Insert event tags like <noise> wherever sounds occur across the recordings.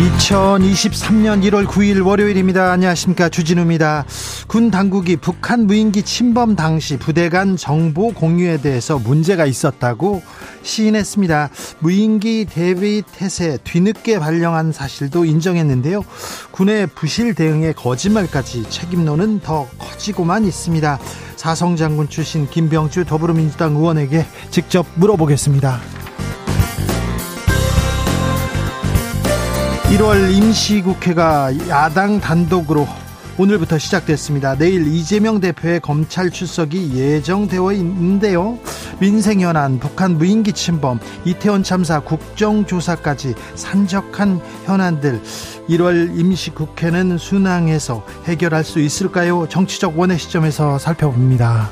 2023년 1월 9일 월요일입니다. 안녕하십니까. 주진우입니다. 군 당국이 북한 무인기 침범 당시 부대 간 정보 공유에 대해서 문제가 있었다고 시인했습니다. 무인기 대비 태세 뒤늦게 발령한 사실도 인정했는데요. 군의 부실 대응에 거짓말까지 책임론은 더 커지고만 있습니다. 사성 장군 출신 김병주 더불어민주당 의원에게 직접 물어보겠습니다. 1월 임시국회가 야당 단독으로 오늘부터 시작됐습니다. 내일 이재명 대표의 검찰 출석이 예정되어 있는데요. 민생 현안, 북한 무인기 침범, 이태원 참사 국정조사까지 산적한 현안들 1월 임시국회는 순항해서 해결할 수 있을까요? 정치적 원의 시점에서 살펴봅니다.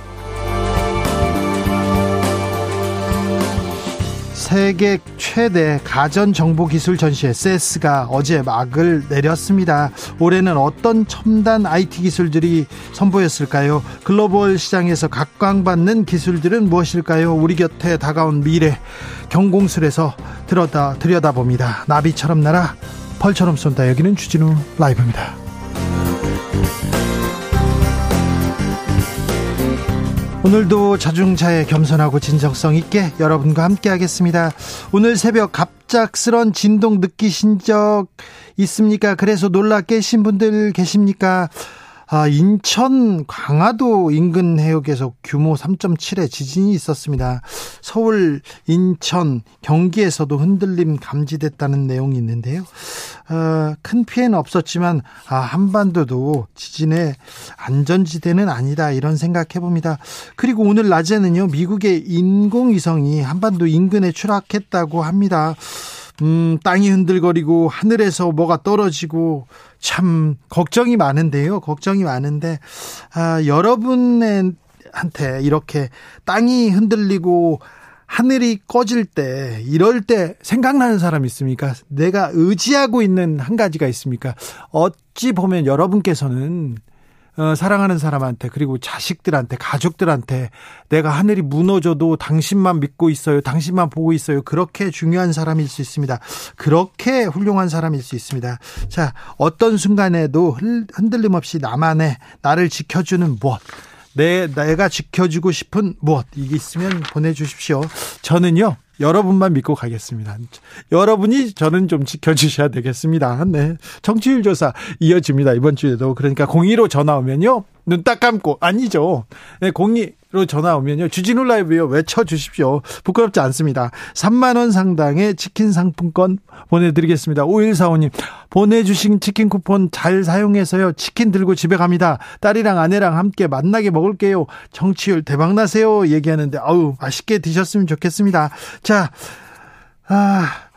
세계 최대 가전 정보 기술 전시회 세스가 어제 막을 내렸습니다. 올해는 어떤 첨단 IT 기술들이 선보였을까요? 글로벌 시장에서 각광받는 기술들은 무엇일까요? 우리 곁에 다가온 미래 경공술에서 들여다, 들여다봅니다. 나비처럼 날아 펄처럼 쏜다. 여기는 주진우 라이브입니다. 오늘도 자중차에 겸손하고 진정성 있게 여러분과 함께 하겠습니다. 오늘 새벽 갑작스런 진동 느끼신 적 있습니까? 그래서 놀라 깨신 분들 계십니까? 아, 인천 강화도 인근 해역에서 규모 3.7의 지진이 있었습니다. 서울, 인천, 경기에서도 흔들림 감지됐다는 내용이 있는데요. 어, 큰 피해는 없었지만 아, 한반도도 지진의 안전지대는 아니다 이런 생각해 봅니다. 그리고 오늘 낮에는요 미국의 인공위성이 한반도 인근에 추락했다고 합니다. 음, 땅이 흔들거리고 하늘에서 뭐가 떨어지고 참 걱정이 많은데요. 걱정이 많은데 아, 여러분의 한테 이렇게 땅이 흔들리고 하늘이 꺼질 때 이럴 때 생각나는 사람 있습니까? 내가 의지하고 있는 한 가지가 있습니까? 어찌 보면 여러분께서는 어, 사랑하는 사람한테 그리고 자식들한테 가족들한테 내가 하늘이 무너져도 당신만 믿고 있어요. 당신만 보고 있어요. 그렇게 중요한 사람일 수 있습니다. 그렇게 훌륭한 사람일 수 있습니다. 자, 어떤 순간에도 흔들림 없이 나만의 나를 지켜주는 무엇 내 내가 지켜주고 싶은 무엇 이게 있으면 보내 주십시오. 저는요 여러분만 믿고 가겠습니다. 여러분이 저는 좀 지켜주셔야 되겠습니다. 네. 정치율 조사 이어집니다. 이번 주에도. 그러니까 02로 전화 오면요. 눈 딱 감고. 아니죠. 네, 02로 전화 오면요. 주진우 라이브요. 외쳐 주십시오. 부끄럽지 않습니다. 3만 원 상당의 치킨 상품권 보내 드리겠습니다. 5145님. 보내 주신 치킨 쿠폰 잘 사용해서요. 치킨 들고 집에 갑니다. 딸이랑 아내랑 함께 만나게 먹을게요. 정치율 대박 나세요. 얘기하는데, 아우, 맛있게 드셨으면 좋겠습니다. 자, 아,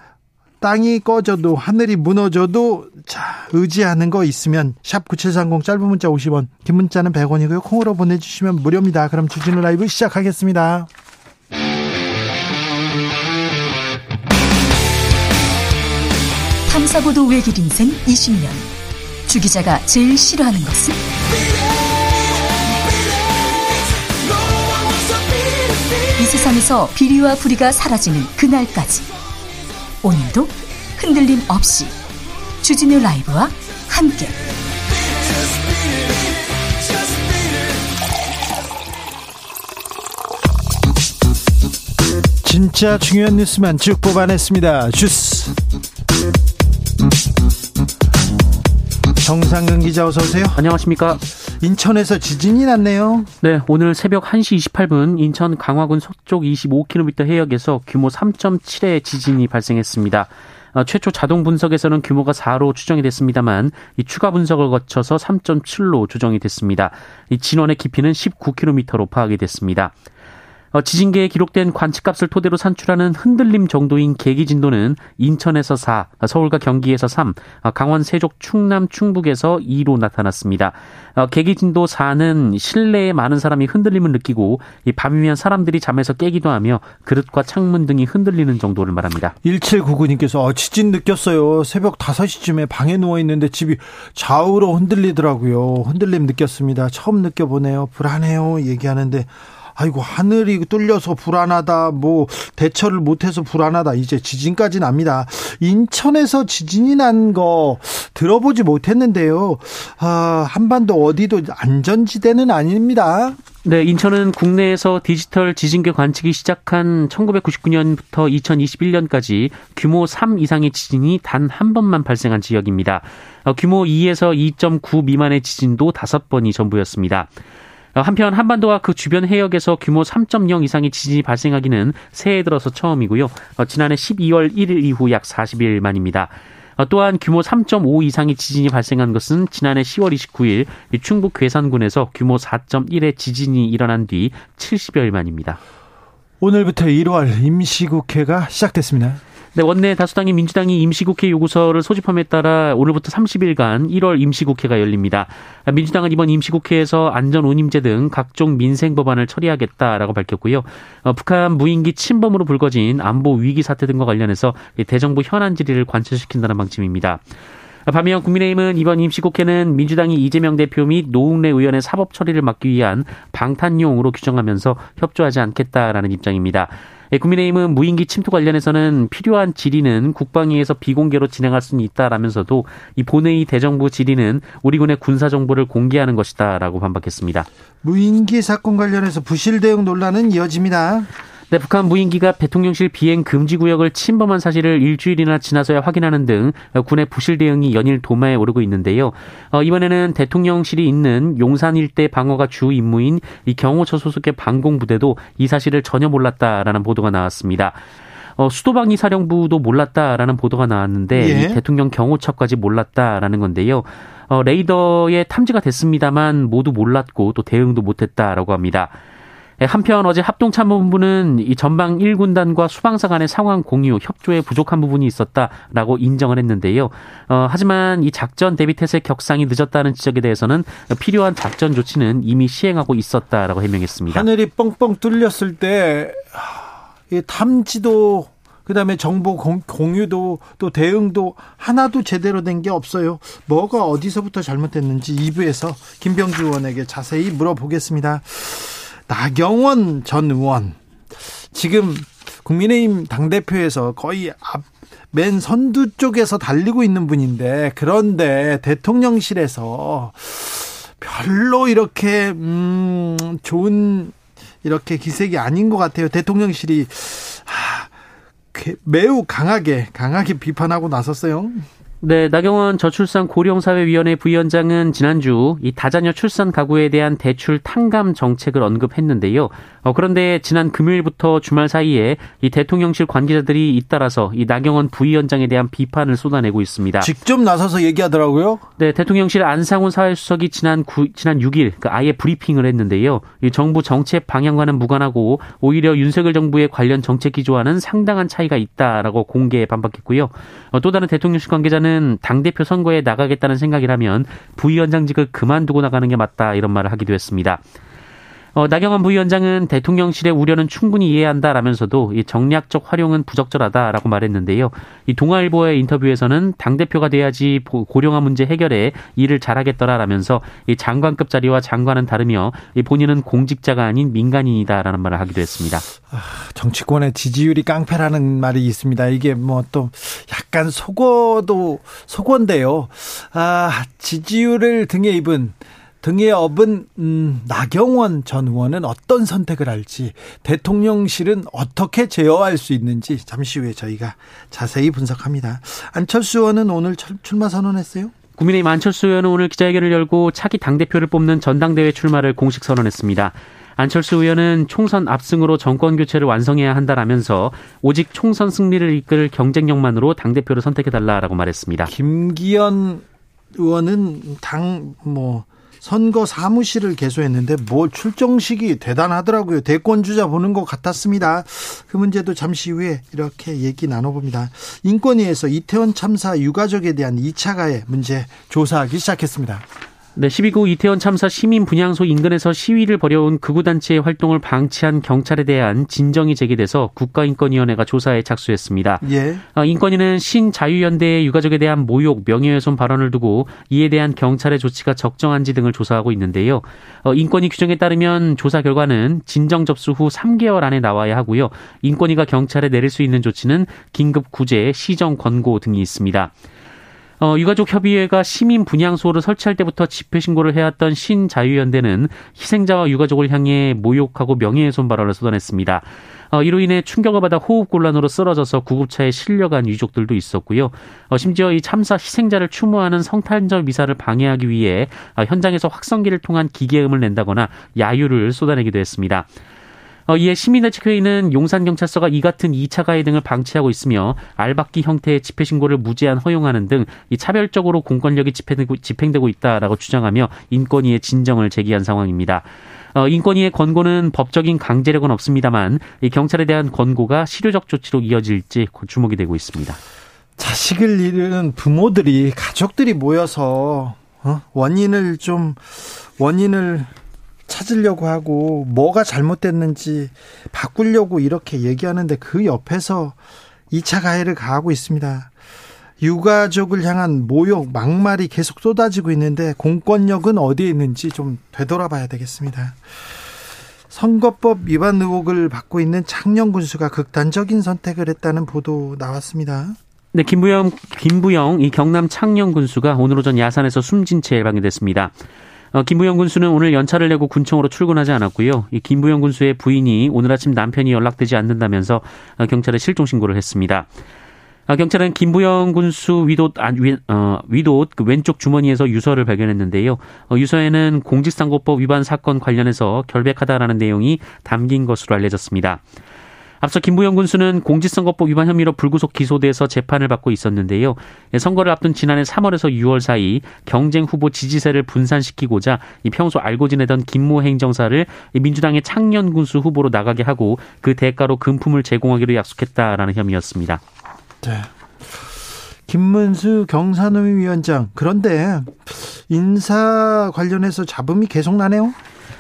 땅이 꺼져도 하늘이 무너져도 자 의지하는 거 있으면 샵 9730 짧은 문자 50원 긴 문자는 100원이고요. 콩으로 보내주시면 무료입니다. 그럼 주진우 라이브 시작하겠습니다. 탐사보도 외길 인생 20년. 주 기자가 제일 싫어하는 것은? 이 세상에서 비리와 부리가 사라지는 그날까지 오늘도 흔들림 없이 주진우 라이브와 함께. 진짜 중요한 뉴스만 쭉 뽑아냈습니다. 주스. 정상근 기자 어서 오세요. 안녕하십니까 인천에서 지진이 났네요. 네, 오늘 새벽 1시 28분 인천 강화군 서쪽 25km 해역에서 규모 3.7의 지진이 발생했습니다. 어, 최초 자동 분석에서는 규모가 4로 추정이 됐습니다만 이 추가 분석을 거쳐서 3.7로 조정이 됐습니다. 이 진원의 깊이는 19km로 파악이 됐습니다. 어, 지진계에 기록된 관측값을 토대로 산출하는 흔들림 정도인 계기 진도는 인천에서 4, 서울과 경기에서 3, 어, 강원 세종 충남 충북에서 2로 나타났습니다. 어, 계기 진도 4는 실내에 많은 사람이 흔들림을 느끼고 밤이면 사람들이 잠에서 깨기도 하며 그릇과 창문 등이 흔들리는 정도를 말합니다. 1799님께서 지진 느꼈어요. 새벽 5시쯤에 방에 누워 있는데 집이 좌우로 흔들리더라고요. 흔들림 느꼈습니다. 처음 느껴보네요. 불안해요. 얘기하는데 아이고 하늘이 뚫려서 불안하다 뭐 대처를 못해서 불안하다 이제 지진까지 납니다 인천에서 지진이 난 거 들어보지 못했는데요 아, 한반도 어디도 안전지대는 아닙니다 네, 인천은 국내에서 디지털 지진계 관측이 시작한 1999년부터 2021년까지 규모 3 이상의 지진이 단 한 번만 발생한 지역입니다. 어, 규모 2에서 2.9 미만의 지진도 5번이 전부였습니다. 어, 한편 한반도와 그 주변 해역에서 규모 3.0 이상의 지진이 발생하기는 새해 들어서 처음이고요. 어, 지난해 12월 1일 이후 약 40일 만입니다. 어, 또한 규모 3.5 이상의 지진이 발생한 것은 지난해 10월 29일 충북 괴산군에서 규모 4.1의 지진이 일어난 뒤 70여일 만입니다. 오늘부터 1월 임시국회가 시작됐습니다. 네, 원내 다수당인 민주당이 임시국회 요구서를 소집함에 따라 오늘부터 30일간 1월 임시국회가 열립니다. 민주당은 이번 임시국회에서 안전운임제 등 각종 민생 법안을 처리하겠다라고 밝혔고요. 어, 북한 무인기 침범으로 불거진 안보 위기 사태 등과 관련해서 대정부 현안 질의를 관철시킨다는 방침입니다. 반면 국민의힘은 이번 임시국회는 민주당이 이재명 대표 및 노웅래 의원의 사법 처리를 막기 위한 방탄용으로 규정하면서 협조하지 않겠다라는 입장입니다. 예, 국민의힘은 무인기 침투 관련해서는 필요한 질의는 국방위에서 비공개로 진행할 수는 있다라면서도 이 본회의 대정부 질의는 우리 군의 군사 정보를 공개하는 것이다라고 반박했습니다. 무인기 사건 관련해서 부실 대응 논란은 이어집니다. 네, 북한 무인기가 대통령실 비행 금지 구역을 침범한 사실을 일주일이나 지나서야 확인하는 등 군의 부실 대응이 연일 도마에 오르고 있는데요. 어, 이번에는 대통령실이 있는 용산 일대 방어가 주 임무인 이 경호처 소속의 방공부대도 이 사실을 전혀 몰랐다라는 보도가 나왔습니다. 어, 수도방위 사령부도 몰랐다라는 보도가 나왔는데 예. 대통령 경호처까지 몰랐다라는 건데요. 어, 레이더에 탐지가 됐습니다만 모두 몰랐고 또 대응도 못했다라고 합니다. 예, 한편 어제 합동참모본부는 이 전방 1군단과 수방사 간의 상황 공유, 협조에 부족한 부분이 있었다라고 인정을 했는데요. 어, 하지만 이 작전 대비 태세 격상이 늦었다는 지적에 대해서는 필요한 작전 조치는 이미 시행하고 있었다라고 해명했습니다. 하늘이 뻥뻥 뚫렸을 때 탐지도 그다음에 정보 공유도 또 대응도 하나도 제대로 된 게 없어요. 뭐가 어디서부터 잘못됐는지 2부에서 김병주 의원에게 자세히 물어보겠습니다. 나경원 전 의원 지금 국민의힘 당대표에서 거의 앞, 맨 선두 쪽에서 달리고 있는 분인데 그런데 대통령실에서 별로 이렇게 음 좋은 이렇게 기색이 아닌 것 같아요. 대통령실이 하, 매우 강하게 강하게 비판하고 나섰어요. 네, 나경원 저출산 고령사회위원회 부위원장은 지난주 이 다자녀 출산 가구에 대한 대출 탕감 정책을 언급했는데요. 어, 그런데 지난 금요일부터 주말 사이에 이 대통령실 관계자들이 잇따라서 이 나경원 부위원장에 대한 비판을 쏟아내고 있습니다. 직접 나서서 얘기하더라고요. 네, 대통령실 안상훈 사회수석이 지난 9, 지난 6일 그 아예 브리핑을 했는데요. 이 정부 정책 방향과는 무관하고 오히려 윤석열 정부의 관련 정책 기조와는 상당한 차이가 있다라고 공개에 반박했고요. 어, 또 다른 대통령실 관계자는 당 대표 선거에 나가겠다는 생각이라면 부위원장직을 그만두고 나가는 게 맞다 이런 말을 하기도 했습니다. 어, 나경원 부위원장은 대통령실의 우려는 충분히 이해한다라면서도 이 정략적 활용은 부적절하다라고 말했는데요. 이 동아일보의 인터뷰에서는 당 대표가 돼야지 고령화 문제 해결에 일을 잘하겠더라라면서 이 장관급 자리와 장관은 다르며 이 본인은 공직자가 아닌 민간인이다라는 말을 하기도 했습니다. 아, 정치권의 지지율이 깡패라는 말이 있습니다. 이게 뭐 또 약간 속어도 속어인데요. 아 지지율을 등에 입은 등에 업은 음, 나경원 전 의원은 어떤 선택을 할지 대통령실은 어떻게 제어할 수 있는지 잠시 후에 저희가 자세히 분석합니다. 안철수 의원은 오늘 출마 선언했어요? 국민의힘 안철수 의원은 오늘 기자회견을 열고 차기 당대표를 뽑는 전당대회 출마를 공식 선언했습니다. 안철수 의원은 총선 압승으로 정권 교체를 완성해야 한다라면서 오직 총선 승리를 이끌 경쟁력만으로 당대표를 선택해달라라고 말했습니다. 김기현 의원은 당 뭐 선거 사무실을 개소했는데 뭘 출정식이 대단하더라고요. 대권 주자 보는 것 같았습니다. 그 문제도 잠시 후에 이렇게 얘기 나눠봅니다. 인권위에서 이태원 참사 유가족에 대한 2차 가해 문제 조사하기 시작했습니다. 네, 12구 이태원 참사 시민 분향소 인근에서 시위를 벌여온 극우단체의 활동을 방치한 경찰에 대한 진정이 제기돼서 국가인권위원회가 조사에 착수했습니다. 예. 어, 인권위는 신자유연대의 유가족에 대한 모욕, 명예훼손 발언을 두고 이에 대한 경찰의 조치가 적정한지 등을 조사하고 있는데요. 어, 인권위 규정에 따르면 조사 결과는 진정 접수 후 3개월 안에 나와야 하고요. 인권위가 경찰에 내릴 수 있는 조치는 긴급 구제, 시정 권고 등이 있습니다. 어, 유가족 협의회가 시민 분향소를 설치할 때부터 집회 신고를 해왔던 신자유연대는 희생자와 유가족을 향해 모욕하고 명예훼손 발언을 쏟아냈습니다. 어, 이로 인해 충격을 받아 호흡곤란으로 쓰러져서 구급차에 실려간 유족들도 있었고요. 어, 심지어 이 참사 희생자를 추모하는 성탄절 미사를 방해하기 위해 어, 현장에서 확성기를 통한 기계음을 낸다거나 야유를 쏟아내기도 했습니다. 어, 이에 시민대책회의는 용산경찰서가 이 같은 2차 가해 등을 방치하고 있으며 알박기 형태의 집회 신고를 무제한 허용하는 등 이 차별적으로 공권력이 집행되고, 집행되고 있다라고 주장하며 인권위에 진정을 제기한 상황입니다. 어, 인권위의 권고는 법적인 강제력은 없습니다만 이 경찰에 대한 권고가 실효적 조치로 이어질지 주목이 되고 있습니다. 자식을 잃은 부모들이 가족들이 모여서 어? 원인을 좀 원인을 찾으려고 하고 뭐가 잘못됐는지 바꾸려고 이렇게 얘기하는데 그 옆에서 2차 가해를 가하고 있습니다. 유가족을 향한 모욕, 막말이 계속 쏟아지고 있는데 공권력은 어디에 있는지 좀 되돌아봐야 되겠습니다. 선거법 위반 의혹을 받고 있는 창녕 군수가 극단적인 선택을 했다는 보도 나왔습니다. 네, 김부영, 김부영 이 경남 창녕 군수가 오늘 오전 야산에서 숨진 채 발견됐습니다. 어, 김부영 군수는 오늘 연차를 내고 군청으로 출근하지 않았고요. 이 김부영 군수의 부인이 오늘 아침 남편이 연락되지 않는다면서 어, 경찰에 실종 신고를 했습니다. 어, 경찰은 김부영 군수 위도 아, 위, 어, 그 왼쪽 주머니에서 유서를 발견했는데요. 어, 유서에는 공직선거법 위반 사건 관련해서 결백하다라는 내용이 담긴 것으로 알려졌습니다. 앞서 김부영 군수는 공직선거법 위반 혐의로 불구속 기소돼서 재판을 받고 있었는데요. 예, 선거를 앞둔 지난해 3월에서 6월 사이 경쟁 후보 지지세를 분산시키고자 평소 알고 지내던 김모 행정사를 민주당의 창년 군수 후보로 나가게 하고 그 대가로 금품을 제공하기로 약속했다라는 혐의였습니다. 네. 김문수 경산노위 위원장 그런데 인사 관련해서 잡음이 계속 나네요.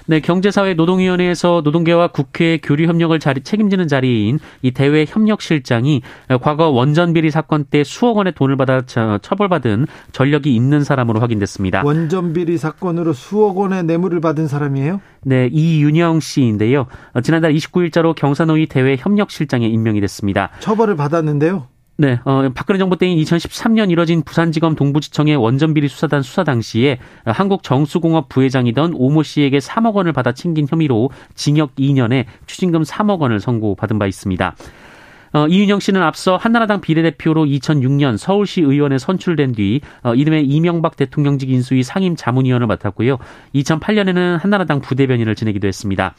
네, 경제사회 노동위원회에서 노동계와 국회 교류 협력을 자리, 책임지는 자리인 이 대외 협력실장이 과거 원전 비리 사건 때 수억 원의 돈을 받아 처벌받은 전력이 있는 사람으로 확인됐습니다. 원전 비리 사건으로 수억 원의 뇌물을 받은 사람이에요? 네, 이윤영 씨인데요. 지난달 29일자로 경산노위 대외 협력실장에 임명이 됐습니다. 처벌을 받았는데요. 네, 어, 박근혜 정부 때인 2013년 이뤄진 부산지검 동부지청의 원전비리 수사단 수사 당시에 한국정수공업 부회장이던 오모 씨에게 3억 원을 받아 챙긴 혐의로 징역 2년에 추징금 3억 원을 선고받은 바 있습니다. 어, 이윤영 씨는 앞서 한나라당 비례대표로 2006년 서울시 의원에 선출된 뒤 어, 이듬해 이명박 대통령직 인수위 상임 자문위원을 맡았고요. 2008년에는 한나라당 부대변인을 지내기도 했습니다.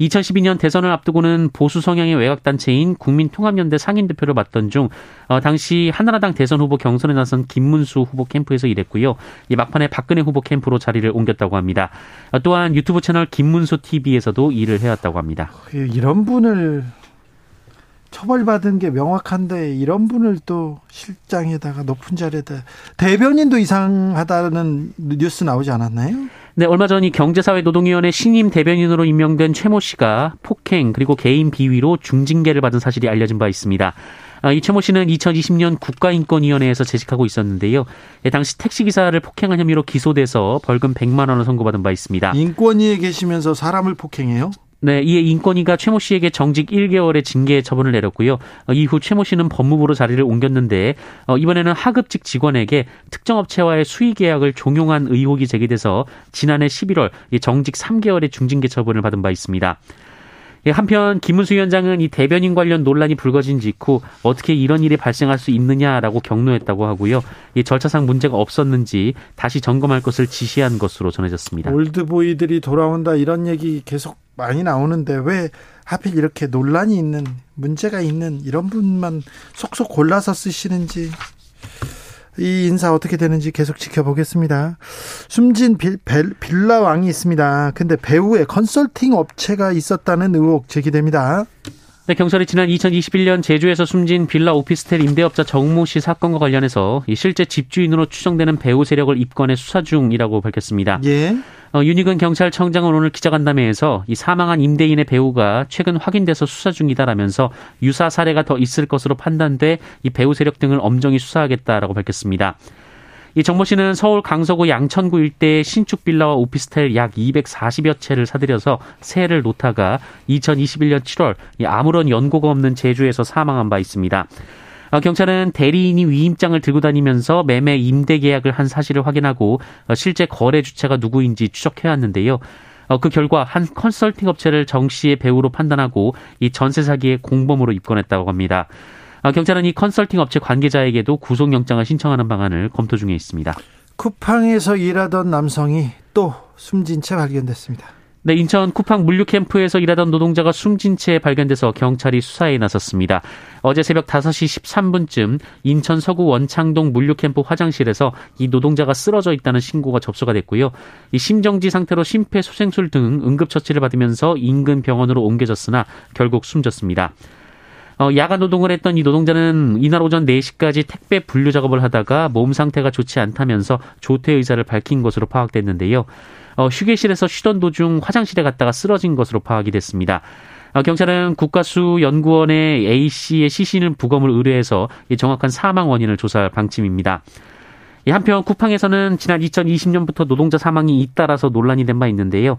2012년 대선을 앞두고는 보수 성향의 외곽 단체인 국민통합연대 상임대표를 맡던 중 어, 당시 한나라당 대선 후보 경선에 나선 김문수 후보 캠프에서 일했고요. 이 막판에 박근혜 후보 캠프로 자리를 옮겼다고 합니다. 어, 또한 유튜브 채널 김문수 TV에서도 일을 해왔다고 합니다. 이런 분을 처벌받은 게 명확한데 이런 분을 또 실장에다가 높은 자리에다 대변인도 이상하다는 뉴스 나오지 않았나요? 네, 얼마 전 이 경제사회노동위원회 신임 대변인으로 임명된 최모 씨가 폭행 그리고 개인 비위로 중징계를 받은 사실이 알려진 바 있습니다. 아, 이 최모 씨는 2020년 국가인권위원회에서 재직하고 있었는데요. 예, 당시 택시기사를 폭행한 혐의로 기소돼서 벌금 100만 원을 선고받은 바 있습니다. 인권위에 계시면서 사람을 폭행해요? 네, 이에 인권위가 최모 씨에게 정직 1개월의 징계 처분을 내렸고요. 어, 이후 최모 씨는 법무부로 자리를 옮겼는데 어, 이번에는 하급직 직원에게 특정 업체와의 수의 계약을 종용한 의혹이 제기돼서 지난해 11월 정직 3개월의 중징계 처분을 받은 바 있습니다. 예, 한편 김문수 위원장은 이 대변인 관련 논란이 불거진 직후 어떻게 이런 일이 발생할 수 있느냐라고 경로했다고 하고요. 이 절차상 문제가 없었는지 다시 점검할 것을 지시한 것으로 전해졌습니다. 올드보이들이 돌아온다 이런 얘기 계속 많이 나오는데 왜 하필 이렇게 논란이 있는 문제가 있는 이런 분만 속속 골라서 쓰시는지 이 인사 어떻게 되는지 계속 지켜보겠습니다. 숨진 빌, 빌라 왕이 있습니다. 근데 배우의 컨설팅 업체가 있었다는 의혹 제기됩니다. 네, 경찰이 지난 2021년 제주에서 숨진 빌라 오피스텔 임대업자 정모 씨 사건과 관련해서 실제 집주인으로 추정되는 배우 세력을 입건해 수사 중이라고 밝혔습니다. 예. 어, 윤희근 경찰청장은 오늘 기자간담회에서 이 사망한 임대인의 배우가 최근 확인돼서 수사 중이다라면서 유사 사례가 더 있을 것으로 판단돼 이 배우 세력 등을 엄정히 수사하겠다라고 밝혔습니다. 이 정모 씨는 서울 강서구 양천구 일대의 신축 빌라와 오피스텔 약 240여 채를 사들여서 세를 놓다가 2021년 7월 아무런 연고가 없는 제주에서 사망한 바 있습니다. 어, 경찰은 대리인이 위임장을 들고 다니면서 매매 임대 계약을 한 사실을 확인하고 어, 실제 거래 주체가 누구인지 추적해 왔는데요. 어, 그 결과 한 컨설팅 업체를 정 씨의 배우로 판단하고 이 전세 사기의 공범으로 입건했다고 합니다. 경찰은 이 컨설팅 업체 관계자에게도 구속영장을 신청하는 방안을 검토 중에 있습니다. 쿠팡에서 일하던 남성이 또 숨진 채 발견됐습니다. 네, 인천 쿠팡 물류 캠프에서 일하던 노동자가 숨진 채 발견돼서 경찰이 수사에 나섰습니다. 어제 새벽 5시 13분쯤 인천 서구 원창동 물류 캠프 화장실에서 이 노동자가 쓰러져 있다는 신고가 접수가 됐고요. 이 심정지 상태로 심폐소생술 등 응급 처치를 받으면서 인근 병원으로 옮겨졌으나 결국 숨졌습니다. 어, 야간 노동을 했던 이 노동자는 이날 오전 4시까지 택배 분류 작업을 하다가 몸 상태가 좋지 않다면서 조퇴 의사를 밝힌 것으로 파악됐는데요. 어, 휴게실에서 쉬던 도중 화장실에 갔다가 쓰러진 것으로 파악이 됐습니다. 어, 경찰은 국가수연구원의 A씨의 시신을 부검을 의뢰해서 정확한 사망 원인을 조사할 방침입니다. 한편 쿠팡에서는 지난 2020년부터 노동자 사망이 잇따라서 논란이 된 바 있는데요.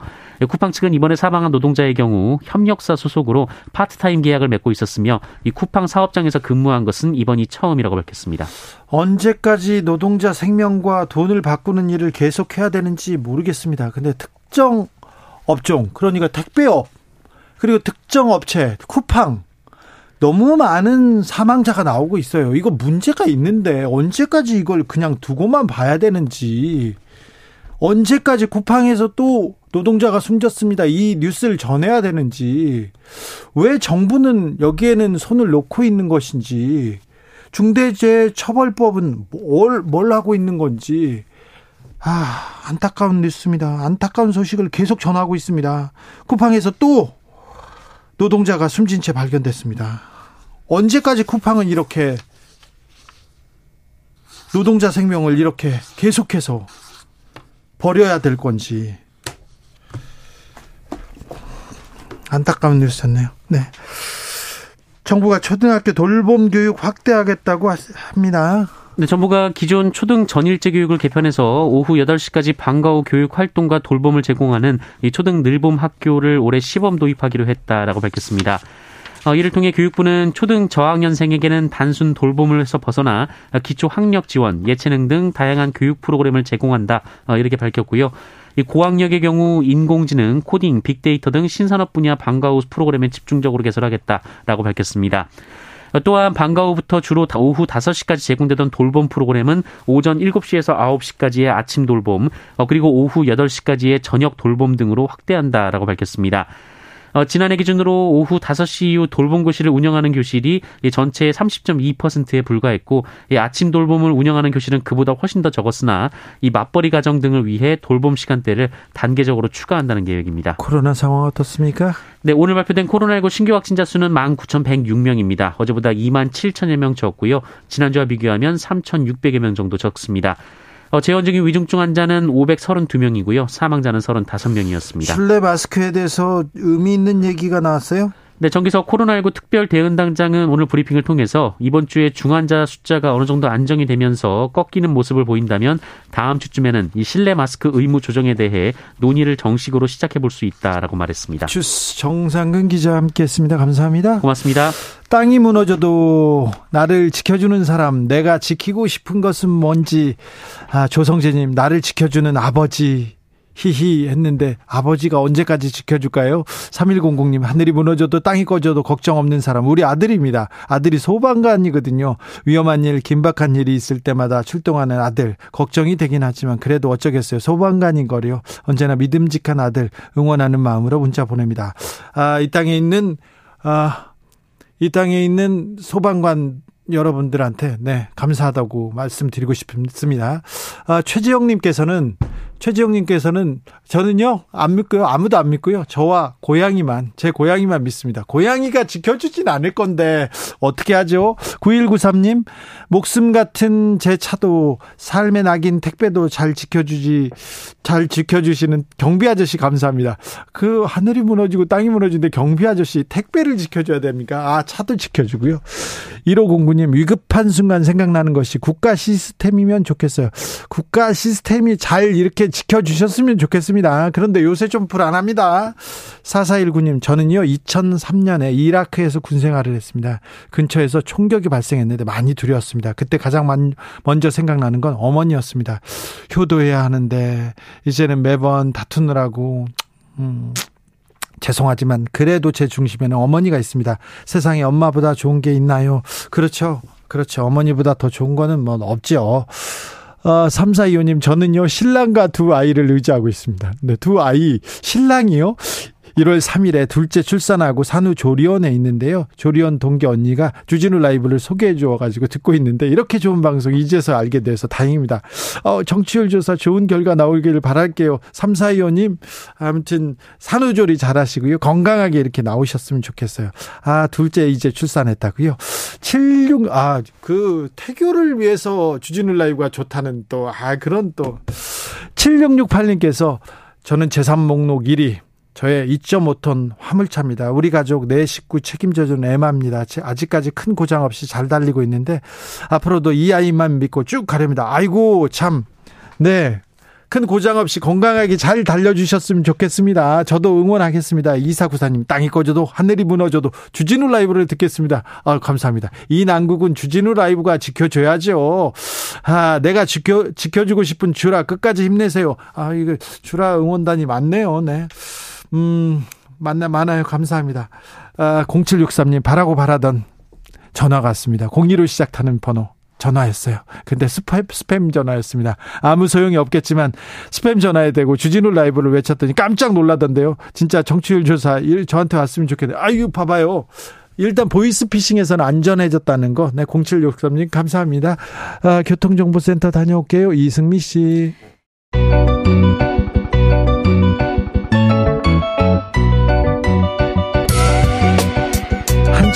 쿠팡 측은 이번에 사망한 노동자의 경우 협력사 소속으로 파트타임 계약을 맺고 있었으며 이 쿠팡 사업장에서 근무한 것은 이번이 처음이라고 밝혔습니다. 언제까지 노동자 생명과 돈을 바꾸는 일을 계속해야 되는지 모르겠습니다. 근데 특정 업종, 그러니까 택배업, 그리고 특정 업체, 쿠팡, 너무 많은 사망자가 나오고 있어요. 이거 문제가 있는데 언제까지 이걸 그냥 두고만 봐야 되는지 언제까지 쿠팡에서 또 노동자가 숨졌습니다. 이 뉴스를 전해야 되는지 왜 정부는 여기에는 손을 놓고 있는 것인지 중대재해처벌법은 뭘, 뭘 하고 있는 건지 아 안타까운 뉴스입니다. 안타까운 소식을 계속 전하고 있습니다. 쿠팡에서 또 노동자가 숨진 채 발견됐습니다. 언제까지 쿠팡은 이렇게 노동자 생명을 이렇게 계속해서 버려야 될 건지 안타까운 뉴스였네요. 네. 정부가 초등학교 돌봄 교육 확대하겠다고 합니다. 네, 정부가 기존 초등 전일제 교육을 개편해서 오후 8시까지 방과 후 교육 활동과 돌봄을 제공하는 이 초등 늘봄 학교를 올해 시범 도입하기로 했다라고 밝혔습니다. 어, 이를 통해 교육부는 초등 저학년생에게는 단순 돌봄을 해서 벗어나 기초 학력 지원, 예체능 등 다양한 교육 프로그램을 제공한다. 어, 이렇게 밝혔고요. 이 고학력의 경우 인공지능, 코딩, 빅데이터 등 신산업 분야 방과 후 프로그램에 집중적으로 개설하겠다라고 밝혔습니다. 또한 방과 후부터 주로 오후 5시까지 제공되던 돌봄 프로그램은 오전 7시에서 9시까지의 아침 돌봄, 어, 그리고 오후 8시까지의 저녁 돌봄 등으로 확대한다라고 밝혔습니다. 어, 지난해 기준으로 오후 5시 이후 돌봄교실을 운영하는 교실이 전체의 30.2%에 불과했고 아침 돌봄을 운영하는 교실은 그보다 훨씬 더 적었으나 이 맞벌이 가정 등을 위해 돌봄 시간대를 단계적으로 추가한다는 계획입니다. 코로나 상황 어떻습니까? 네, 오늘 발표된 코로나19 신규 확진자 수는 19,106명입니다. 어제보다 2만 7천여 명 적고요. 지난주와 비교하면 3,600여 명 정도 적습니다. 어, 재원 중인 위중증 환자는 532명이고요. 사망자는 35명이었습니다. 실내 마스크에 대해서 의미 있는 얘기가 나왔어요? 네, 정기석 코로나19 특별 대응 당장은 오늘 브리핑을 통해서 이번 주에 중환자 숫자가 어느 정도 안정이 되면서 꺾이는 모습을 보인다면 다음 주쯤에는 이 실내 마스크 의무 조정에 대해 논의를 정식으로 시작해 볼 수 있다라고 말했습니다. 주스 정상근 기자 함께했습니다. 감사합니다. 고맙습니다. 땅이 무너져도 나를 지켜주는 사람, 내가 지키고 싶은 것은 뭔지, 아, 조성재님, 나를 지켜주는 아버지, 히히 했는데 아버지가 언제까지 지켜줄까요? 3100님 하늘이 무너져도 땅이 꺼져도 걱정 없는 사람 우리 아들입니다. 아들이 소방관이거든요. 위험한 일 긴박한 일이 있을 때마다 출동하는 아들 걱정이 되긴 하지만 그래도 어쩌겠어요. 소방관인 거요. 언제나 믿음직한 아들 응원하는 마음으로 문자 보냅니다. 아, 이 땅에 있는 아, 이 땅에 있는 소방관 여러분들한테 네 감사하다고 말씀드리고 싶습니다. 아, 최지영님께서는 최지영님께서는 저는요 안 믿고요 아무도 안 믿고요 저와 고양이만 제 고양이만 믿습니다. 고양이가 지켜주진 않을 건데 어떻게 하죠? 9193님 목숨 같은 제 차도 삶의 낙인 택배도 잘 지켜주지 잘 지켜주시는 경비 아저씨 감사합니다. 그 하늘이 무너지고 땅이 무너지는데 경비 아저씨 택배를 지켜줘야 됩니까? 아 차도 지켜주고요. 1509님 위급한 순간 생각나는 것이 국가 시스템이면 좋겠어요. 국가 시스템이 잘 이렇게 지켜주셨으면 좋겠습니다. 그런데 요새 좀 불안합니다. 4419님, 저는요, 2003년에 이라크에서 군생활을 했습니다. 근처에서 총격이 발생했는데 많이 두려웠습니다. 그때 가장 먼저 생각나는 건 어머니였습니다. 효도해야 하는데, 이제는 매번 다투느라고, 음, 죄송하지만 그래도 제 중심에는 어머니가 있습니다. 세상에 엄마보다 좋은 게 있나요? 그렇죠. 그렇죠. 어머니보다 더 좋은 거는 뭐 없죠. 어, 3425님, 저는요, 신랑과 두 아이를 의지하고 있습니다. 네, 두 아이, 신랑이요? 1월 3일에 둘째 출산하고 산후 조리원에 있는데요. 조리원 동기 언니가 주진우 라이브를 소개해 주어가지고 듣고 있는데 이렇게 좋은 방송 이제서 알게 돼서 다행입니다. 어, 정치율 조사 좋은 결과 나오기를 바랄게요. 3425님, 아무튼 산후조리 잘하시고요. 건강하게 이렇게 나오셨으면 좋겠어요. 아, 둘째 이제 출산했다고요. 76, 아, 그 태교를 위해서 주진우 라이브가 좋다는 또, 아, 그런 또. 7668님께서 저는 재산 목록 1위 저의 2.5톤 화물차입니다. 우리 가족 내네 식구 책임져주는 애마입니다. 아직까지 큰 고장 없이 잘 달리고 있는데 앞으로도 이 아이만 믿고 쭉 가렵니다. 아이고 참 네. 큰 고장 없이 건강하게 잘 달려주셨으면 좋겠습니다. 저도 응원하겠습니다. 이사구사님, 땅이 꺼져도 하늘이 무너져도 주진우 라이브를 듣겠습니다. 아, 감사합니다. 이 난국은 주진우 라이브가 지켜줘야죠. 아, 내가 지켜, 지켜주고 싶은 주라 끝까지 힘내세요. 아, 이거 주라 응원단이 많네요. 네. 음, 만나 많아요. 감사합니다. 아, 0763님, 바라고 바라던 전화가 왔습니다. 02로 시작하는 번호. 전화했어요. 근데 스팸, 스팸 전화였습니다. 아무 소용이 없겠지만 스팸 전화에 대고 주진우 라이브를 외쳤더니 깜짝 놀라던데요. 진짜 정치율 조사 일 저한테 왔으면 좋겠네요. 아유, 봐봐요. 일단 보이스피싱에서는 안전해졌다는 거. 네, 0763님 감사합니다. 아, 교통정보센터 다녀올게요. 이승미 씨.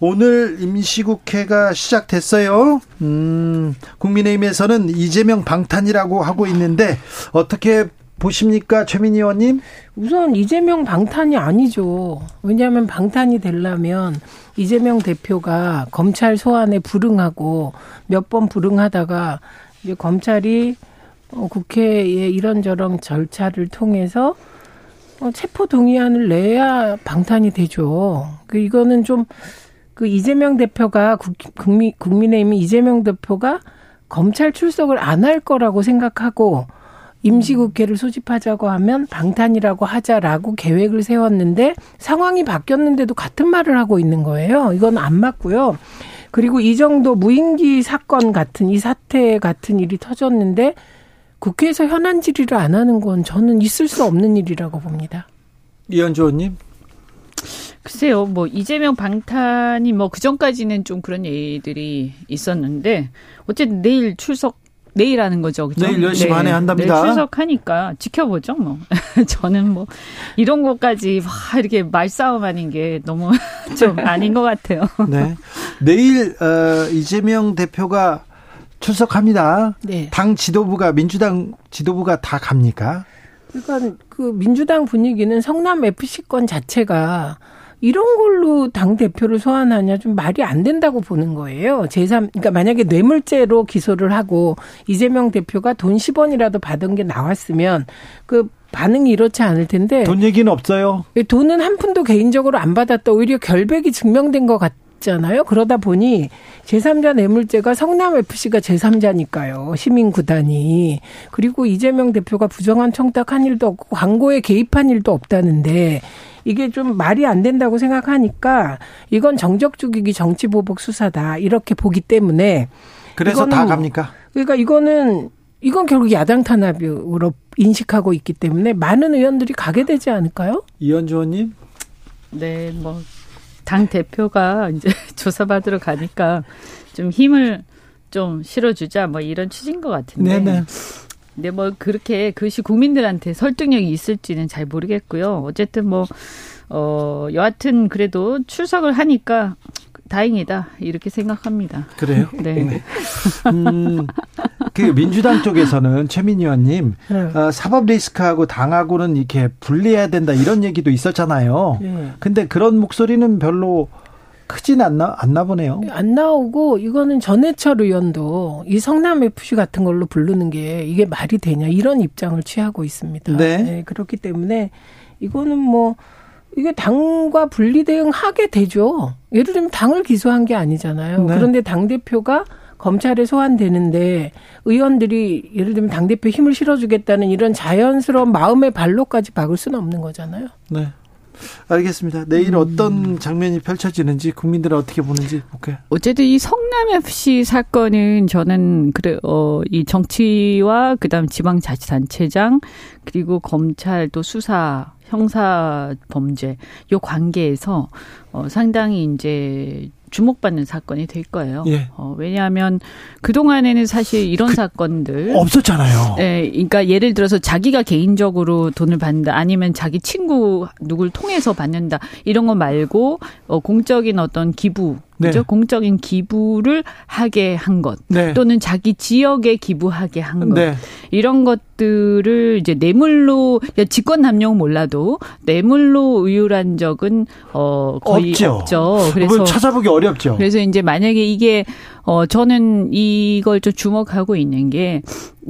오늘 임시국회가 시작됐어요. 음, 국민의힘에서는 이재명 방탄이라고 하고 있는데 어떻게 보십니까, 최민희 의원님? 우선 이재명 방탄이 아니죠. 왜냐하면 방탄이 되려면 이재명 대표가 검찰 소환에 불응하고 몇 번 불응하다가 이제 검찰이 어, 국회에 이런저런 절차를 통해서 어, 체포 동의안을 내야 방탄이 되죠. 그 이거는 좀 그 이재명 대표가 국민 국민의힘이 이재명 대표가 검찰 출석을 안 할 거라고 생각하고 임시국회를 소집하자고 하면 방탄이라고 하자라고 계획을 세웠는데 상황이 바뀌었는데도 같은 말을 하고 있는 거예요. 이건 안 맞고요. 그리고 이 정도 무인기 사건 같은 이 사태 같은 일이 터졌는데 국회에서 현안 질의를 안 하는 건 저는 있을 수 없는 일이라고 봅니다. 이현주 의원님. 글쎄요, 뭐 이재명 방탄이 뭐 그 전까지는 좀 그런 얘기들이 있었는데 어쨌든 내일 출석 내일 하는 거죠. 그죠? 내일 10시 네. 반에 한답니다. 네, 출석하니까 지켜보죠, 뭐. <laughs> 저는 뭐 이런 것까지 와 이렇게 말싸움 아닌 게 너무 <laughs> 좀 아닌 것 같아요. <laughs> 네. 내일 어, 이재명 대표가 출석합니다. 네. 당 지도부가 민주당 지도부가 다 갑니까? 그러니까 그 민주당 분위기는 성남 FC권 자체가 이런 걸로 당 대표를 소환하냐 좀 말이 안 된다고 보는 거예요. 제3 그러니까 만약에 뇌물죄로 기소를 하고 이재명 대표가 돈 10원이라도 받은 게 나왔으면 그 반응이 이렇지 않을 텐데 돈 얘기는 없어요. 돈은 한 푼도 개인적으로 안 받았다. 오히려 결백이 증명된 것 같. 있잖아요. 그러다 보니 제3자 뇌물죄가 성남 FC가 제3자니까요. 시민 구단이 그리고 이재명 대표가 부정한 청탁한 일도 없고 광고에 개입한 일도 없다는데 이게 좀 말이 안 된다고 생각하니까 이건 정적 죽이기 정치 보복 수사다 이렇게 보기 때문에 그래서 다 갑니까? 그러니까 이거는 이건 결국 야당 탄압으로 인식하고 있기 때문에 많은 의원들이 가게 되지 않을까요? 이현주 의원님? 네, 뭐, 당 대표가 이제 <laughs> 조사받으러 가니까 좀 힘을 좀 실어주자 뭐 이런 취지인 것 같은데. 네네. 근데 뭐 그렇게 그것이 국민들한테 설득력이 있을지는 잘 모르겠고요. 어쨌든 뭐, 어, 여하튼 그래도 출석을 하니까 다행이다 이렇게 생각합니다. 그래요? 네. 네. 음, 그 민주당 쪽에서는 <laughs> 최민희 의원님 네. 어, 사법 리스크하고 당하고는 이렇게 분리해야 된다 이런 얘기도 있었잖아요. 네. 근데 그런 목소리는 별로 크진 않나 않나 보네요. 안 나오고 이거는 전해철 의원도 이 성남 FC 같은 걸로 부르는 게 이게 말이 되냐 이런 입장을 취하고 있습니다. 네. 네 그렇기 때문에 이거는 뭐 이게 당과 분리 대응하게 되죠. 예를 들면 당을 기소한 게 아니잖아요. 네. 그런데 당 대표가 검찰에 소환되는데 의원들이 예를 들면 당 대표 힘을 실어주겠다는 이런 자연스러운 마음의 발로까지 박을 수는 없는 거잖아요. 네. 알겠습니다. 내일 음. 어떤 장면이 펼쳐지는지 국민들은 어떻게 보는지 볼게요. 어쨌든 이 성남 FC 사건은 저는 그래 어이 정치와 그다음 지방자치단체장 그리고 검찰 또 수사 형사 범죄 요 관계에서 어 상당히 이제 주목받는 사건이 될 거예요. 예. 어, 왜냐하면 그 동안에는 사실 이런 그, 사건들 없었잖아요. 네, 그러니까 예를 들어서 자기가 개인적으로 돈을 받는다, 아니면 자기 친구 누굴 통해서 받는다 이런 거 말고 어, 공적인 어떤 기부 네. 그죠? 공적인 기부를 하게 한 것, 네. 또는 자기 지역에 기부하게 한 것, 네. 이런 것들을 이제 뇌물로 직권 남용은 몰라도 뇌물로 의율한 적은 어 거의 없죠. 없죠. 그래서 찾아보기 어렵죠. 그래서 이제 만약에 이게 어, 저는 이걸 좀 주목하고 있는 게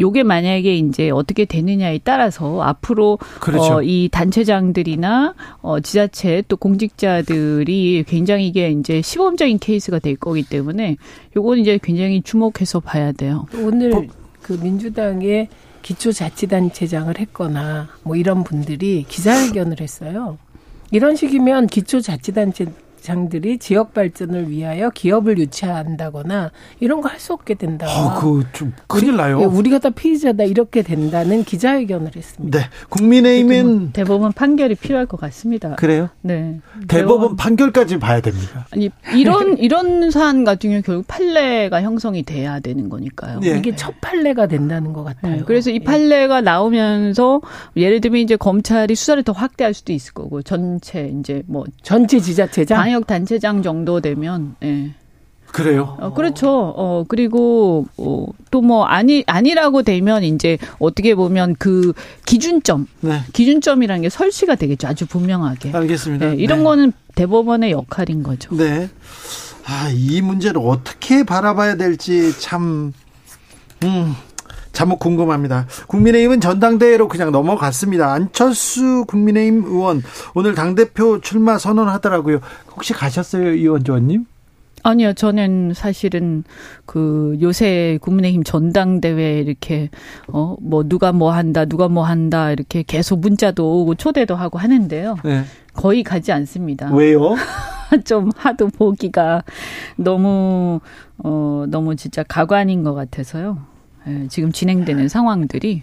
요게 만약에 이제 어떻게 되느냐에 따라서 앞으로 그렇죠. 어, 이 단체장들이나 어, 지자체 또 공직자들이 굉장히 이게 이제 시범적인 케이스가 될 거기 때문에 요건 이제 굉장히 주목해서 봐야 돼요. 오늘 뭐, 그 민주당의 기초자치단체장을 했거나 뭐 이런 분들이 기자회견을 했어요. 이런 식이면 기초자치단체 장들이 지역 발전을 위하여 기업을 유치한다거나 이런 거 할 수 없게 된다. 아, 그좀 큰일 나요. 우리, 우리가 다 피의자다 이렇게 된다는 기자회견을 했습니다. 네, 국민의힘은 대법원 판결이 필요할 것 같습니다. 그래요? 네. 대법원 판결까지 봐야 됩니다. 아니 이런 <laughs> 이런 사안 같은 경우 결국 판례가 형성이 돼야 되는 거니까요. 네. 이게 첫 판례가 된다는 것 같아요. 네. 그래서 이 판례가 나오면서 예를 들면 이제 검찰이 수사를 더 확대할 수도 있을 거고 전체 이제 뭐 전체 지자체장 방역 단체장 정도 되면 예. 그래요? 어, 그렇죠. 어, 그리고, 어, 또 뭐, 아니, 아니라고 되면 이제 어떻게 보면 그 기준점. 네. 기준점이라는 게 설치가 되겠죠. 아주 분명하게. 알겠습니다. 네, 이런 네. 거는 대법원의 역할인 거죠. 네. 아, 이 문제를 어떻게 바라봐야 될지 참, 음, 참혹 궁금합니다. 국민의힘은 전당대회로 그냥 넘어갔습니다. 안철수 국민의힘 의원 오늘 당대표 출마 선언하더라고요. 혹시 가셨어요, 의원 조원님? 아니요, 저는 사실은 그 요새 국민의힘 전당대회 이렇게 어 뭐 누가 뭐 한다, 누가 뭐 한다 이렇게 계속 문자도 오고 초대도 하고 하는데요. 네. 거의 가지 않습니다. 왜요? <laughs> 좀 하도 보기가 너무 어 너무 진짜 가관인 것 같아서요. 예, 지금 진행되는 상황들이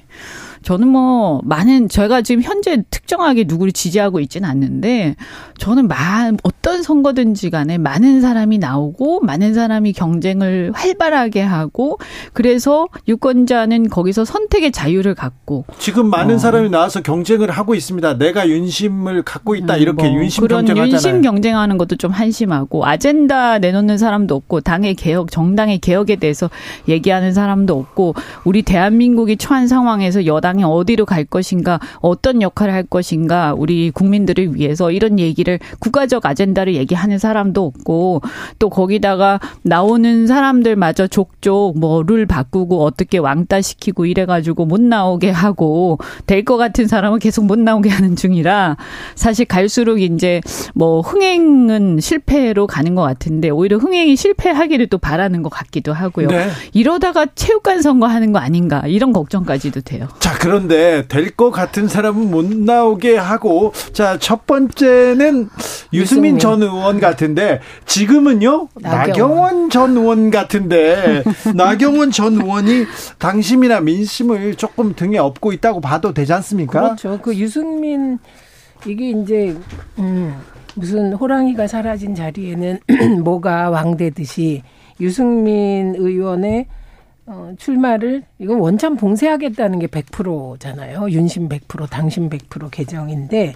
저는 뭐 많은 제가 지금 현재 특정하게 누구를 지지하고 있지는 않는데 저는 마, 어떤 선거든지 간에 많은 사람이 나오고 많은 사람이 경쟁을 활발하게 하고 그래서 유권자는 거기서 선택의 자유를 갖고 지금 많은 어. 사람이 나와서 경쟁을 하고 있습니다. 내가 윤심을 갖고 있다 음, 이렇게 뭐 윤심 그런 경쟁하잖아요. 윤심 경쟁하는 것도 좀 한심하고 아젠다 내놓는 사람도 없고 당의 개혁 정당의 개혁에 대해서 얘기하는 사람도 없고 우리 대한민국이 처한 상황에서 여당 당이 어디로 갈 것인가, 어떤 역할을 할 것인가, 우리 국민들을 위해서 이런 얘기를 국가적 아젠다를 얘기하는 사람도 없고 또 거기다가 나오는 사람들마저 족족 뭐 룰 바꾸고 어떻게 왕따 시키고 이래가지고 못 나오게 하고 될 것 같은 사람은 계속 못 나오게 하는 중이라 사실 갈수록 이제 뭐 흥행은 실패로 가는 것 같은데 오히려 흥행이 실패하기를 또 바라는 것 같기도 하고요. 네. 이러다가 체육관 선거 하는 거 아닌가 이런 걱정까지도 돼요. 자, 그런데 될 것 같은 사람은 못 나오게 하고 자, 첫 번째는 유승민 유승민. 전 의원 같은데 지금은요 나경원. 나경원 전 의원 같은데 <laughs> 나경원 전 의원이 당심이나 민심을 조금 등에 업고 있다고 봐도 되지 않습니까? 그렇죠. 그 유승민 이게 이제 음 무슨 호랑이가 사라진 자리에는 <clears throat> 뭐가 왕되듯이 유승민 의원의 어, 출마를 이건 원천 봉쇄하겠다는 게 100%잖아요. 윤심 100%, 당심 100% 개정인데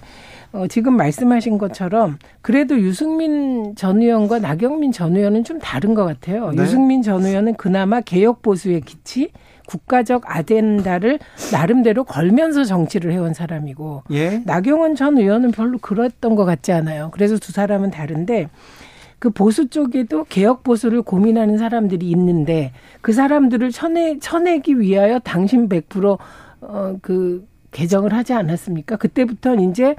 어, 지금 말씀하신 것처럼 그래도 유승민 전 의원과 나경민 전 의원은 좀 다른 것 같아요. 네. 유승민 전 의원은 그나마 개혁 보수의 기치, 국가적 아젠다를 나름대로 걸면서 정치를 해온 사람이고 예. 나경원 전 의원은 별로 그랬던 것 같지 않아요. 그래서 두 사람은 다른데 그 보수 쪽에도 개혁 보수를 고민하는 사람들이 있는데 그 사람들을 쳐내 쳐내기 위하여 당신 100%어그 개정을 하지 않았습니까? 그때부터 이제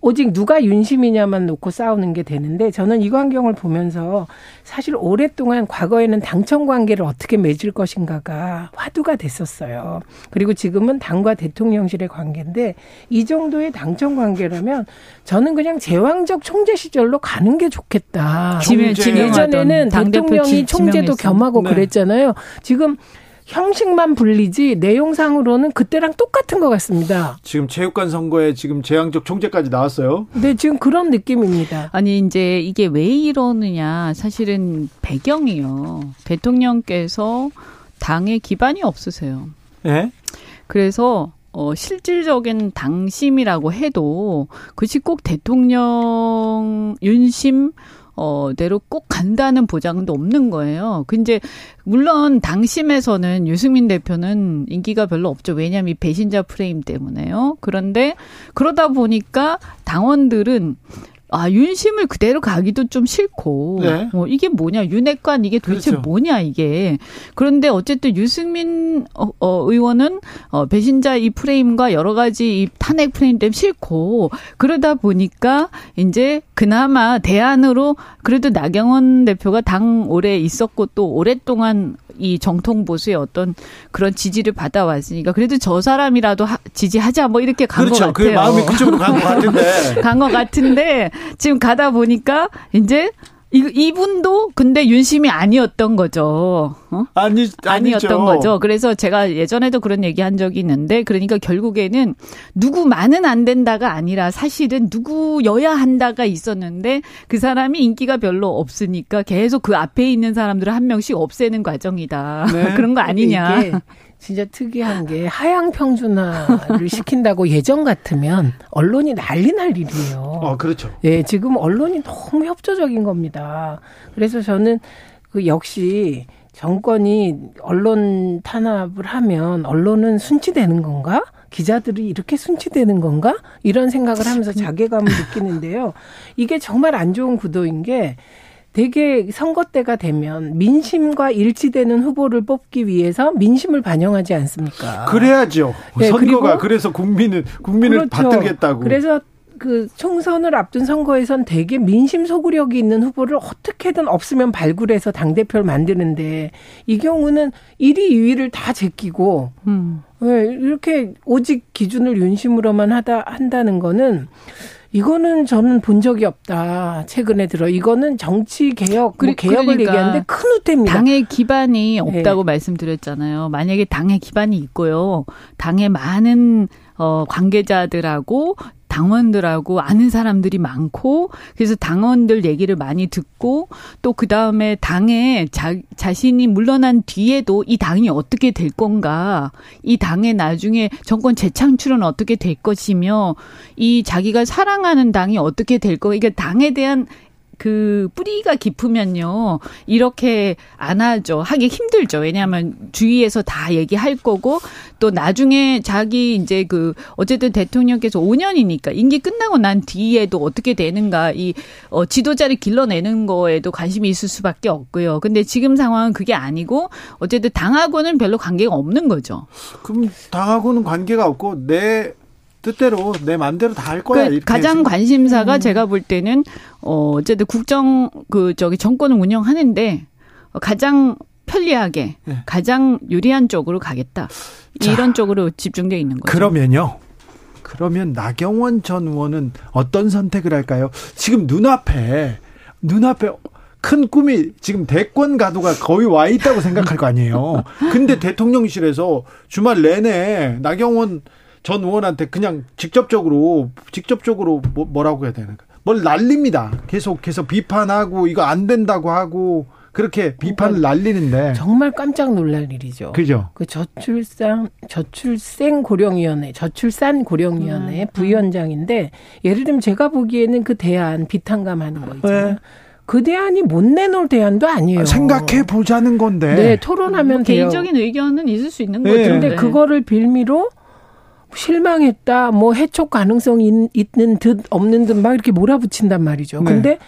오직 누가 윤심이냐만 놓고 싸우는 게 되는데 저는 이 광경을 보면서 사실 오랫동안 과거에는 당청 관계를 어떻게 맺을 것인가가 화두가 됐었어요. 그리고 지금은 당과 대통령실의 관계인데 이 정도의 당청 관계라면 저는 그냥 제왕적 총재 시절로 가는 게 좋겠다. 지명하던 예전에는 대통령이 지- 총재도. 겸하고 네. 그랬잖아요. 지금 형식만 불리지 내용상으로는 그때랑 똑같은 것 같습니다. 지금 체육관 선거에 지금 재앙적 총재까지 나왔어요. 네, 지금 그런 느낌입니다. 아니 이제 이게 왜 이러느냐 사실은 배경이요. 대통령께서 당에 기반이 없으세요. 예? 그래서 어, 실질적인 당심이라고 해도 그것이 꼭 대통령 윤심 어, 대로 꼭 간다는 보장도 없는 거예요. 근데 물론 당심에서는 유승민 대표는 인기가 별로 없죠. 왜냐하면 이 배신자 프레임 때문에요. 그런데 그러다 보니까 당원들은 아, 윤심을 그대로 가기도 좀 싫고, 네. 어, 이게 뭐냐, 윤핵관 이게 도대체 그렇죠. 뭐냐, 이게. 그런데 어쨌든 유승민 어, 어, 의원은 어, 배신자 이 프레임과 여러 가지 이 탄핵 프레임 때문에 싫고, 그러다 보니까 이제 그나마 대안으로 그래도 나경원 대표가 당 오래 있었고 또 오랫동안 이 정통 보수의 어떤 그런 지지를 받아왔으니까 그래도 저 사람이라도 하- 지지하자 뭐 이렇게 간것 그렇죠. 그 같아요. 마음이 그쪽으로 간 것 같은데. <laughs> 간 것 같은데 <laughs> 지금 가다 보니까 이제 이, 이분도 근데 윤심이 아니었던 거죠. 어? 아니, 아니죠. 아니었던 거죠. 그래서 제가 예전에도 그런 얘기 한 적이 있는데 그러니까 결국에는 누구만은 안 된다가 아니라 사실은 누구여야 한다가 있었는데 그 사람이 인기가 별로 없으니까 계속 그 앞에 있는 사람들을 한 명씩 없애는 과정이다. <laughs> 네. 그런 거 아니냐. 진짜 특이한 게 하향 평준화를 시킨다고 예전 같으면 언론이 난리 날 일이에요. 어, 그렇죠. 예, 지금 언론이 너무 협조적인 겁니다. 그래서 저는 그 역시 정권이 언론 탄압을 하면 언론은 순치되는 건가? 기자들이 이렇게 순치되는 건가? 이런 생각을 하면서 자괴감을 느끼는데요. 이게 정말 안 좋은 구도인 게 되게 선거 때가 되면 민심과 일치되는 후보를 뽑기 위해서 민심을 반영하지 않습니까? 그래야죠. 네, 선거가 그래서 국민은 국민을 그렇죠. 받들겠다고. 그래서 그 총선을 앞둔 선거에선 되게 민심 소구력이 있는 후보를 어떻게든 없으면 발굴해서 당 대표를 만드는데 이 경우는 1위, 2위를 다 제끼고 음. 왜 이렇게 오직 기준을 윤심으로만 하다 한다는 거는 이거는 저는 본 적이 없다. 최근에 들어 이거는 정치 개혁, 뭐 그리- 개혁을 그러니까 얘기하는데 큰 우태입니다. 당의 기반이 네. 없다고 말씀드렸잖아요. 만약에 당의 기반이 있고요. 당의 많은 어 관계자들하고 당원들하고 아는 사람들이 많고 그래서 당원들 얘기를 많이 듣고 또 그다음에 당에 자, 자신이 물러난 뒤에도 이 당이 어떻게 될 건가 이 당의 나중에 정권 재창출은 어떻게 될 것이며 이 자기가 사랑하는 당이 어떻게 될 거 이게 당에 대한 그 뿌리가 깊으면요 이렇게 안 하죠. 하기 힘들죠. 왜냐하면 주위에서 다 얘기할 거고 또 나중에 자기 이제 그 어쨌든 대통령께서 5년이니까 임기 끝나고 난 뒤에도 어떻게 되는가 이 어, 지도자를 길러내는 거에도 관심이 있을 수밖에 없고요. 근데 지금 상황은 그게 아니고 어쨌든 당하고는 별로 관계가 없는 거죠. 그럼 당하고는 관계가 없고 내 뜻대로 내 마음대로 다 할 거야. 그 가장 관심사가 음. 제가 볼 때는 어 어쨌든 국정 그 저기 정권을 운영하는데 가장 편리하게 네. 가장 유리한 쪽으로 가겠다. 자, 이런 쪽으로 집중되어 있는 거죠. 그러면요. 그러면 나경원 전 의원은 어떤 선택을 할까요? 지금 눈앞에 눈앞에 큰 꿈이 지금 대권 가도가 거의 와 있다고 생각할 거 아니에요. 근데 대통령실에서 주말 내내 나경원 전 의원한테 그냥 직접적으로 직접적으로 뭐, 뭐라고 해야 되나? 뭘 날립니다. 계속 계속 비판하고 이거 안 된다고 하고 그렇게 비판을 날리는데 정말 깜짝 놀랄 일이죠. 그죠? 그 저출산 저출생 고령위원회 저출산 고령위원회 음. 부위원장인데 예를 들면 제가 보기에는 그 대안 비탄감하는 거 있잖아요. 네. 그 대안이 못 내놓을 대안도 아니에요. 생각해 보자는 건데. 네, 토론하면 뭐 개인적인 의견은 있을 수 있는 네. 거죠. 근데 네. 그거를 빌미로 실망했다, 뭐 해촉 가능성이 있는 듯 없는 듯 막 이렇게 몰아붙인단 말이죠. 네. 근데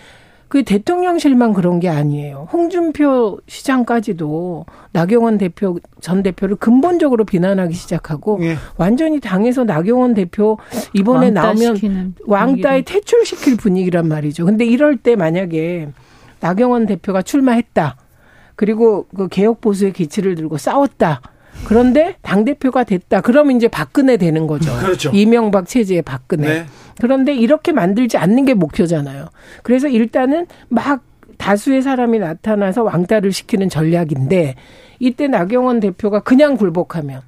그 대통령실만 그런 게 아니에요. 홍준표 시장까지도 나경원 대표 전 대표를 근본적으로 비난하기 시작하고 예. 완전히 당에서 나경원 대표 이번에 나오면 왕따에 퇴출시킬 분위기란 말이죠. 근데 이럴 때 만약에 나경원 대표가 출마했다. 그리고 그 개혁 보수의 기치를 들고 싸웠다. 그런데 당 대표가 됐다. 그러면 이제 박근혜 되는 거죠. 그렇죠. 이명박 체제의 박근혜. 네. 그런데 이렇게 만들지 않는 게 목표잖아요. 그래서 일단은 막 다수의 사람이 나타나서 왕따를 시키는 전략인데 이때 나경원 대표가 그냥 굴복하면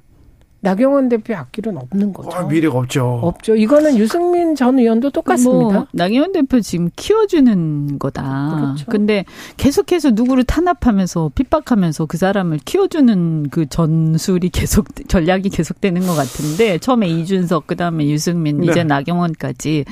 나경원 대표 앞길은 없는 거죠. 어, 미래가 없죠. 없죠. 이거는 유승민 전 의원도 똑같습니다. 뭐, 나경원 대표 지금 키워주는 거다. 그렇죠. 근데 계속해서 누구를 탄압하면서 핍박하면서 그 사람을 키워주는 그 전술이 계속 전략이 계속되는 것 같은데 처음에 이준석 그다음에 유승민 네. 이제 나경원까지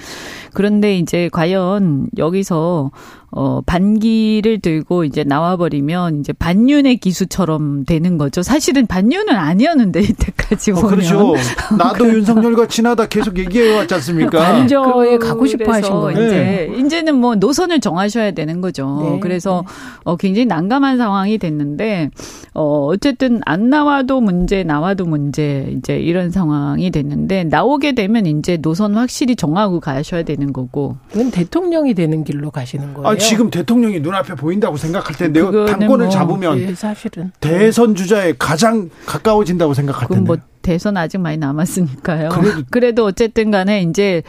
그런데 이제 과연 여기서 어, 반기를 들고 이제 나와버리면 이제 반윤의 기수처럼 되는 거죠. 사실은 반윤은 아니었는데 <laughs> 이때까지 보면. 어, 그렇죠. <laughs> 나도 윤석열과 친하다 계속 얘기해 왔지 않습니까? 반저에 가고 싶어 하신 거예요. 이제 네. 이제는 뭐 노선을 정하셔야 되는 거죠. 네. 그래서 어, 굉장히 난감한 상황이 됐는데 어, 어쨌든 안 나와도 문제, 나와도 문제 이제 이런 상황이 됐는데 나오게 되면 이제 노선 확실히 정하고 가셔야 되는 거고. 그건 대통령이 되는 길로 가시는 거예요. 아, 지금 대통령이 눈앞에 보인다고 생각할 때 내가 당권을 뭐, 잡으면 예, 사실은 대선 주자에 가장 가까워진다고 생각할 텐데. 뭐 대선 아직 많이 남았으니까요. 그래도 <laughs> 어쨌든 간에 이제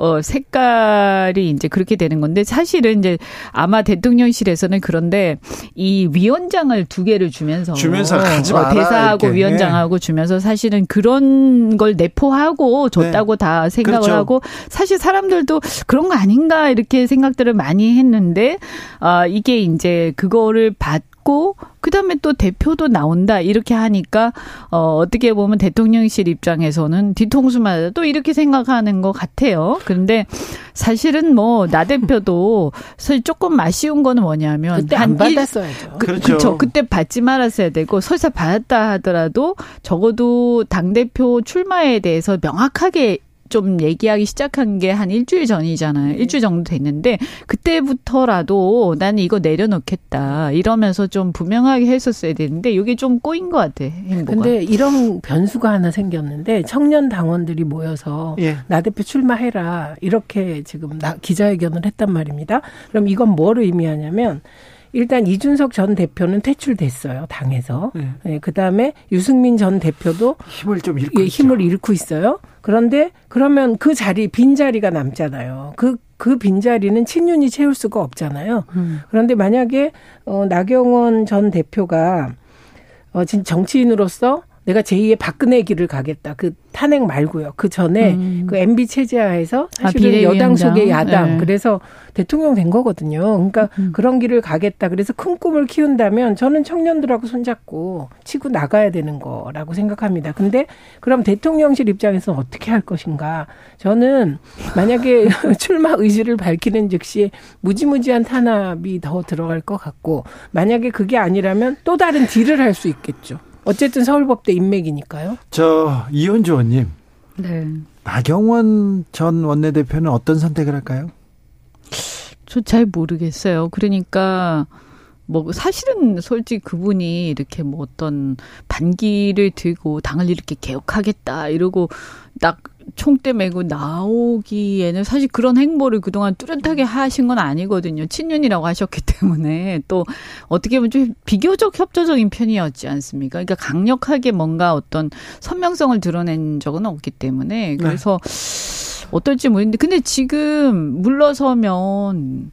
어, 색깔이 이제 그렇게 되는 건데 사실은 이제 아마 대통령실에서는 그런데 이 위원장을 두 개를 주면서 주면서 가지 마 어, 대사하고 이렇게. 위원장하고 네. 주면서 사실은 그런 걸 내포하고 줬다고 네. 다 생각을 그렇죠. 하고 사실 사람들도 그런 거 아닌가 이렇게 생각들을 많이 했는데 아 이게 이제 그거를 받 있고 그다음에 또 대표도 나온다 이렇게 하니까 어 어떻게 보면 대통령실 입장에서는 뒤통수마다 또 이렇게 생각하는 것 같아요. 그런데 사실은 뭐 나 대표도 사실 조금 아쉬운 거는 뭐냐면 그때 안 받았어야죠. 그, 그렇죠. 그쵸. 그때 받지 말았어야 되고 설사 받았다 하더라도 적어도 당 대표 출마에 대해서 명확하게 좀 얘기하기 시작한 게 한 일주일 전이잖아요. 네. 일주일 정도 됐는데 그때부터라도 나는 이거 내려놓겠다 이러면서 좀 분명하게 했었어야 되는데 이게 좀 꼬인 것 같아. 행보가. 근데 이런 변수가 하나 생겼는데 청년 당원들이 모여서 예. 나 대표 출마해라 이렇게 지금 나 기자회견을 했단 말입니다. 그럼 이건 뭐를 의미하냐면 일단 이준석 전 대표는 퇴출됐어요 당에서. 네. 네, 그다음에 유승민 전 대표도 힘을 좀 잃고 예, 힘을 잃고 있어요. 그런데 그러면 그 자리 빈 자리가 남잖아요. 그그 빈자리는 친윤이 채울 수가 없잖아요. 음. 그런데 만약에 어 나경원 전 대표가 어 정치인으로서 내가 제2의 박근혜 길을 가겠다. 그 탄핵 말고요. 그 전에 음. 그 MB 체제하에서 아, 사실은 아, 여당 속의 야당. 네. 그래서 대통령 된 거거든요. 그러니까 음. 그런 길을 가겠다. 그래서 큰 꿈을 키운다면 저는 청년들하고 손잡고 치고 나가야 되는 거라고 생각합니다. 근데 그럼 대통령실 입장에서는 어떻게 할 것인가? 저는 만약에 <laughs> 출마 의지를 밝히는 즉시 무지무지한 탄압이 더 들어갈 것 같고 만약에 그게 아니라면 또 다른 딜을 할 수 있겠죠. 어쨌든 서울법대 인맥이니까요. 저 이현주 의원님. 네. 나경원 전 원내대표는 어떤 선택을 할까요? 저 잘 모르겠어요. 그러니까 뭐 사실은 솔직히 그분이 이렇게 뭐 어떤 반기를 들고 당을 이렇게 개혁하겠다 이러고 딱 총대 메고 나오기에는 사실 그런 행보를 그동안 뚜렷하게 하신 건 아니거든요. 친윤이라고 하셨기 때문에 또 어떻게 보면 좀 비교적 협조적인 편이었지 않습니까? 그러니까 강력하게 뭔가 어떤 선명성을 드러낸 적은 없기 때문에 그래서 네. 어떨지 모르겠는데 근데 지금 물러서면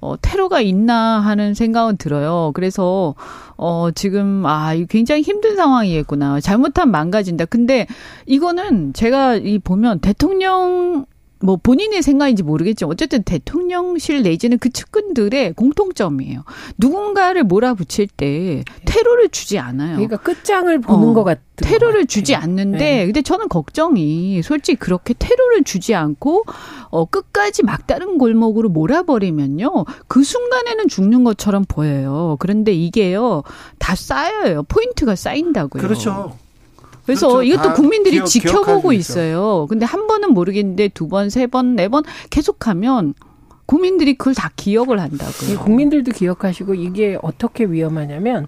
어, 테러가 있나 하는 생각은 들어요. 그래서, 어, 지금, 아, 굉장히 힘든 상황이겠구나. 잘못하면 망가진다. 근데 이거는 제가 이 보면 대통령 뭐 본인의 생각인지 모르겠지만 어쨌든 대통령실 내지는 그 측근들의 공통점이에요. 누군가를 몰아붙일 때 테러를 주지 않아요. 그러니까 끝장을 보는 어, 것 같은 테러를 주지 않는데 네. 근데 저는 걱정이 솔직히 그렇게 테러를 주지 않고 어 끝까지 막다른 골목으로 몰아버리면요. 그 순간에는 죽는 것처럼 보여요. 그런데 이게요. 다 쌓여요. 포인트가 쌓인다고요. 그렇죠. 그래서 그렇죠. 이것도 국민들이 기억, 지켜보고 있어요. 근데 한 번은 모르겠는데 두 번, 세 번, 네 번 계속하면 국민들이 그걸 다 기억을 한다고요. 국민들도 기억하시고 이게 어떻게 위험하냐면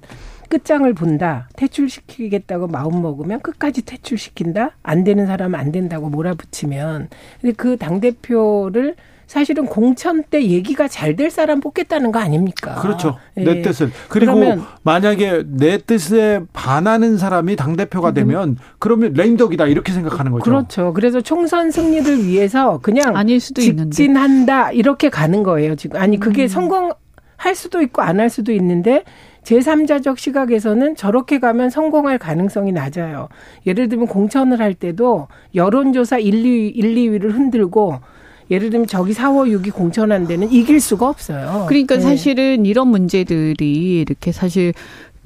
끝장을 본다. 퇴출시키겠다고 마음 먹으면 끝까지 퇴출시킨다. 안 되는 사람은 안 된다고 몰아붙이면 근데 그 당 대표를 사실은 공천 때 얘기가 잘 될 사람 뽑겠다는 거 아닙니까? 그렇죠. 예. 내 뜻을. 그리고 만약에 내 뜻에 반하는 사람이 당 대표가 되면 그러면 레임덕이다 이렇게 생각하는 거죠. 그렇죠. 그래서 총선 승리를 위해서 그냥 아닐 수도 직진한다 있는데. 이렇게 가는 거예요. 지금 아니 그게 음. 성공할 수도 있고 안 할 수도 있는데 제3자적 시각에서는 저렇게 가면 성공할 가능성이 낮아요. 예를 들면 공천을 할 때도 여론조사 1, 2, 1, 2위를 흔들고 예를 들면 저기 4, 5, 6이 공천한 데는 이길 수가 없어요. 그러니까 네. 사실은 이런 문제들이 이렇게 사실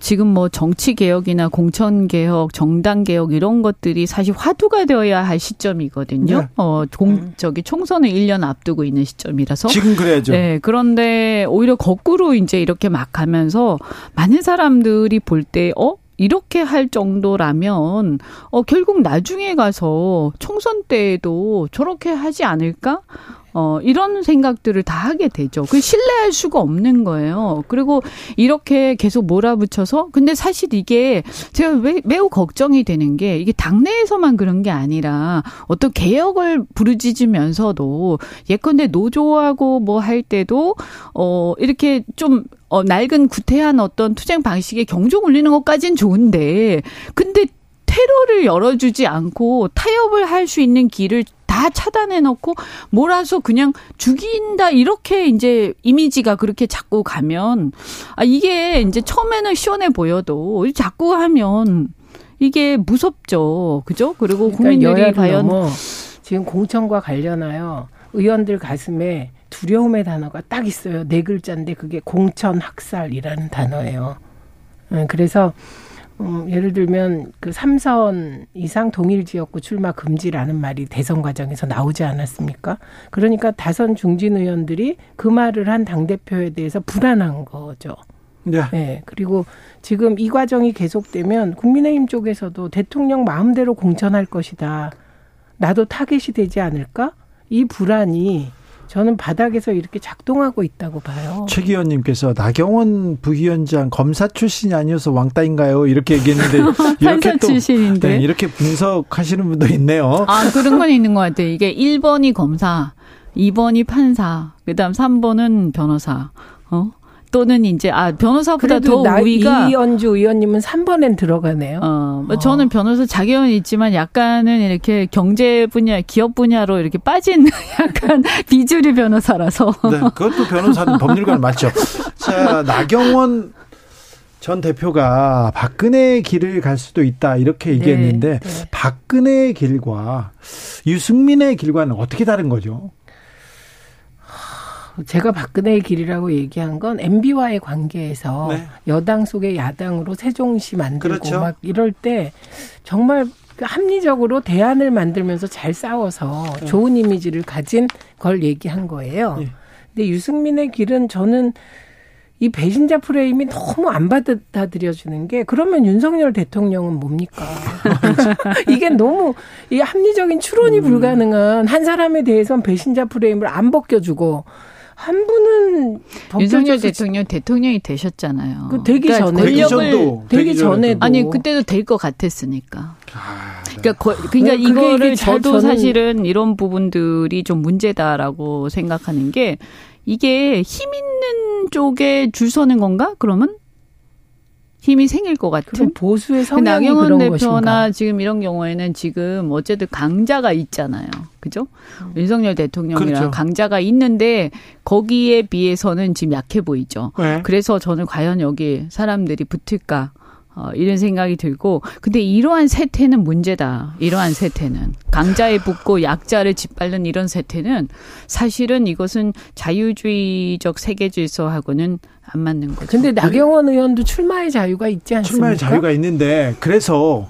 지금 뭐 정치 개혁이나 공천 개혁, 정당 개혁 이런 것들이 사실 화두가 되어야 할 시점이거든요. 네. 어, 공 음. 저기 총선을 1년 앞두고 있는 시점이라서 지금 그래야죠. 네. 그런데 오히려 거꾸로 이제 이렇게 막 가면서 많은 사람들이 볼 때 어, 이렇게 할 정도라면 어 결국 나중에 가서 총선 때에도 저렇게 하지 않을까? 어, 이런 생각들을 다 하게 되죠. 그 신뢰할 수가 없는 거예요. 그리고 이렇게 계속 몰아붙여서, 근데 사실 이게 제가 왜, 매우 걱정이 되는 게 이게 당내에서만 그런 게 아니라 어떤 개혁을 부르짖으면서도 예컨대 노조하고 뭐 할 때도, 어, 이렇게 좀 어, 낡은 구태한 어떤 투쟁 방식에 경종 울리는 것까진 좋은데, 근데 테러를 열어주지 않고 타협을 할 수 있는 길을 다 차단해 놓고 몰아서 그냥 죽인다 이렇게 이제 이미지가 그렇게 자꾸 가면 아 이게 이제 처음에는 시원해 보여도 자꾸 하면 이게 무섭죠. 그죠? 그리고 그러니까 국민들이 과연 지금 공천과 관련하여 의원들 가슴에 두려움의 단어가 딱 있어요. 네 글자인데 그게 공천 학살이라는 단어예요. 네, 그래서 음, 예를 들면 그 삼선 이상 동일 지역구 출마 금지라는 말이 대선 과정에서 나오지 않았습니까? 그러니까 다선 중진 의원들이 그 말을 한 당 대표에 대해서 불안한 거죠. 네. 네. 그리고 지금 이 과정이 계속되면 국민의힘 쪽에서도 대통령 마음대로 공천할 것이다. 나도 타겟이 되지 않을까? 이 불안이 저는 바닥에서 이렇게 작동하고 있다고 봐요. 최 기원님께서 나경원 부위원장 검사 출신이 아니어서 왕따인가요? 이렇게 얘기했는데 <laughs> 이렇게 또 출신인데. 네, 이렇게 분석하시는 분도 있네요. 아 그런 건 있는 것 같아요. 이게 1번이 검사, 2번이 판사, 그다음 3번은 변호사. 어? 또는 이제 아 변호사보다 더 우위가 이연주 의원님은 3번엔 들어가네요. 어, 뭐 어. 저는 변호사 자격은 있지만 약간은 이렇게 경제 분야, 기업 분야로 이렇게 빠진 <laughs> 약간 비주류 변호사라서. 네, 그것도 변호사는 법률가는 맞죠. 자, 나경원 전 대표가 박근혜의 길을 갈 수도 있다 이렇게 얘기했는데 네, 네. 박근혜의 길과 유승민의 길과는 어떻게 다른 거죠? 제가 박근혜의 길이라고 얘기한 건 MB와의 관계에서 네. 여당 속의 야당으로 세종시 만들고 그렇죠. 막 이럴 때 정말 합리적으로 대안을 만들면서 잘 싸워서 좋은 이미지를 가진 걸 얘기한 거예요. 예. 근데 유승민의 길은 저는 이 배신자 프레임이 너무 안 받아들여주는 게 그러면 윤석열 대통령은 뭡니까? <laughs> 이게 너무 이 합리적인 추론이 불가능한 한 사람에 대해선 배신자 프레임을 안 벗겨주고 한 분은 윤석열 대통령 대통령이 되셨잖아요. 그 되기 그러니까 전에 권력을 전도 되기 되기 전에도 아니 그때도 될 것 같았으니까. 아, 네. 그러니까, 거, 그러니까 네, 이거를 저도 저는- 사실은 이런 부분들이 좀 문제다라고 생각하는 게 이게 힘 있는 쪽에 줄 서는 건가? 그러면 힘이 생길 것 같은. 보수의 그 성향이 나경원 그런 대표나 것인가? 지금 이런 경우에는 지금 어쨌든 강자가 있잖아요. 그죠? 윤석열 대통령이랑 그렇죠. 강자가 있는데 거기에 비해서는 지금 약해 보이죠. 네. 그래서 저는 과연 여기 사람들이 붙을까? 어, 이런 생각이 들고, 근데 이러한 세태는 문제다. 이러한 세태는. 강자에 붙고 약자를 짓밟는 이런 세태는 사실은 이것은 자유주의적 세계 질서하고는 안 맞는 거죠. 근데 나경원 의원도 출마의 자유가 있지 않습니까? 출마의 자유가 있는데 그래서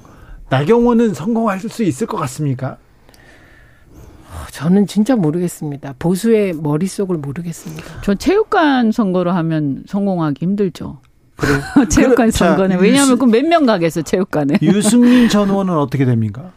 나경원은 성공할 수 있을 것 같습니까? 저는 진짜 모르겠습니다. 보수의 머릿속을 모르겠습니다. 저 체육관 선거로 하면 성공하기 힘들죠. 그래. <laughs> 체육관 자, 선거는. 왜냐하면 그 몇 명 가겠어, 체육관에. <laughs> 유승민 <laughs> 전 의원은 어떻게 됩니까?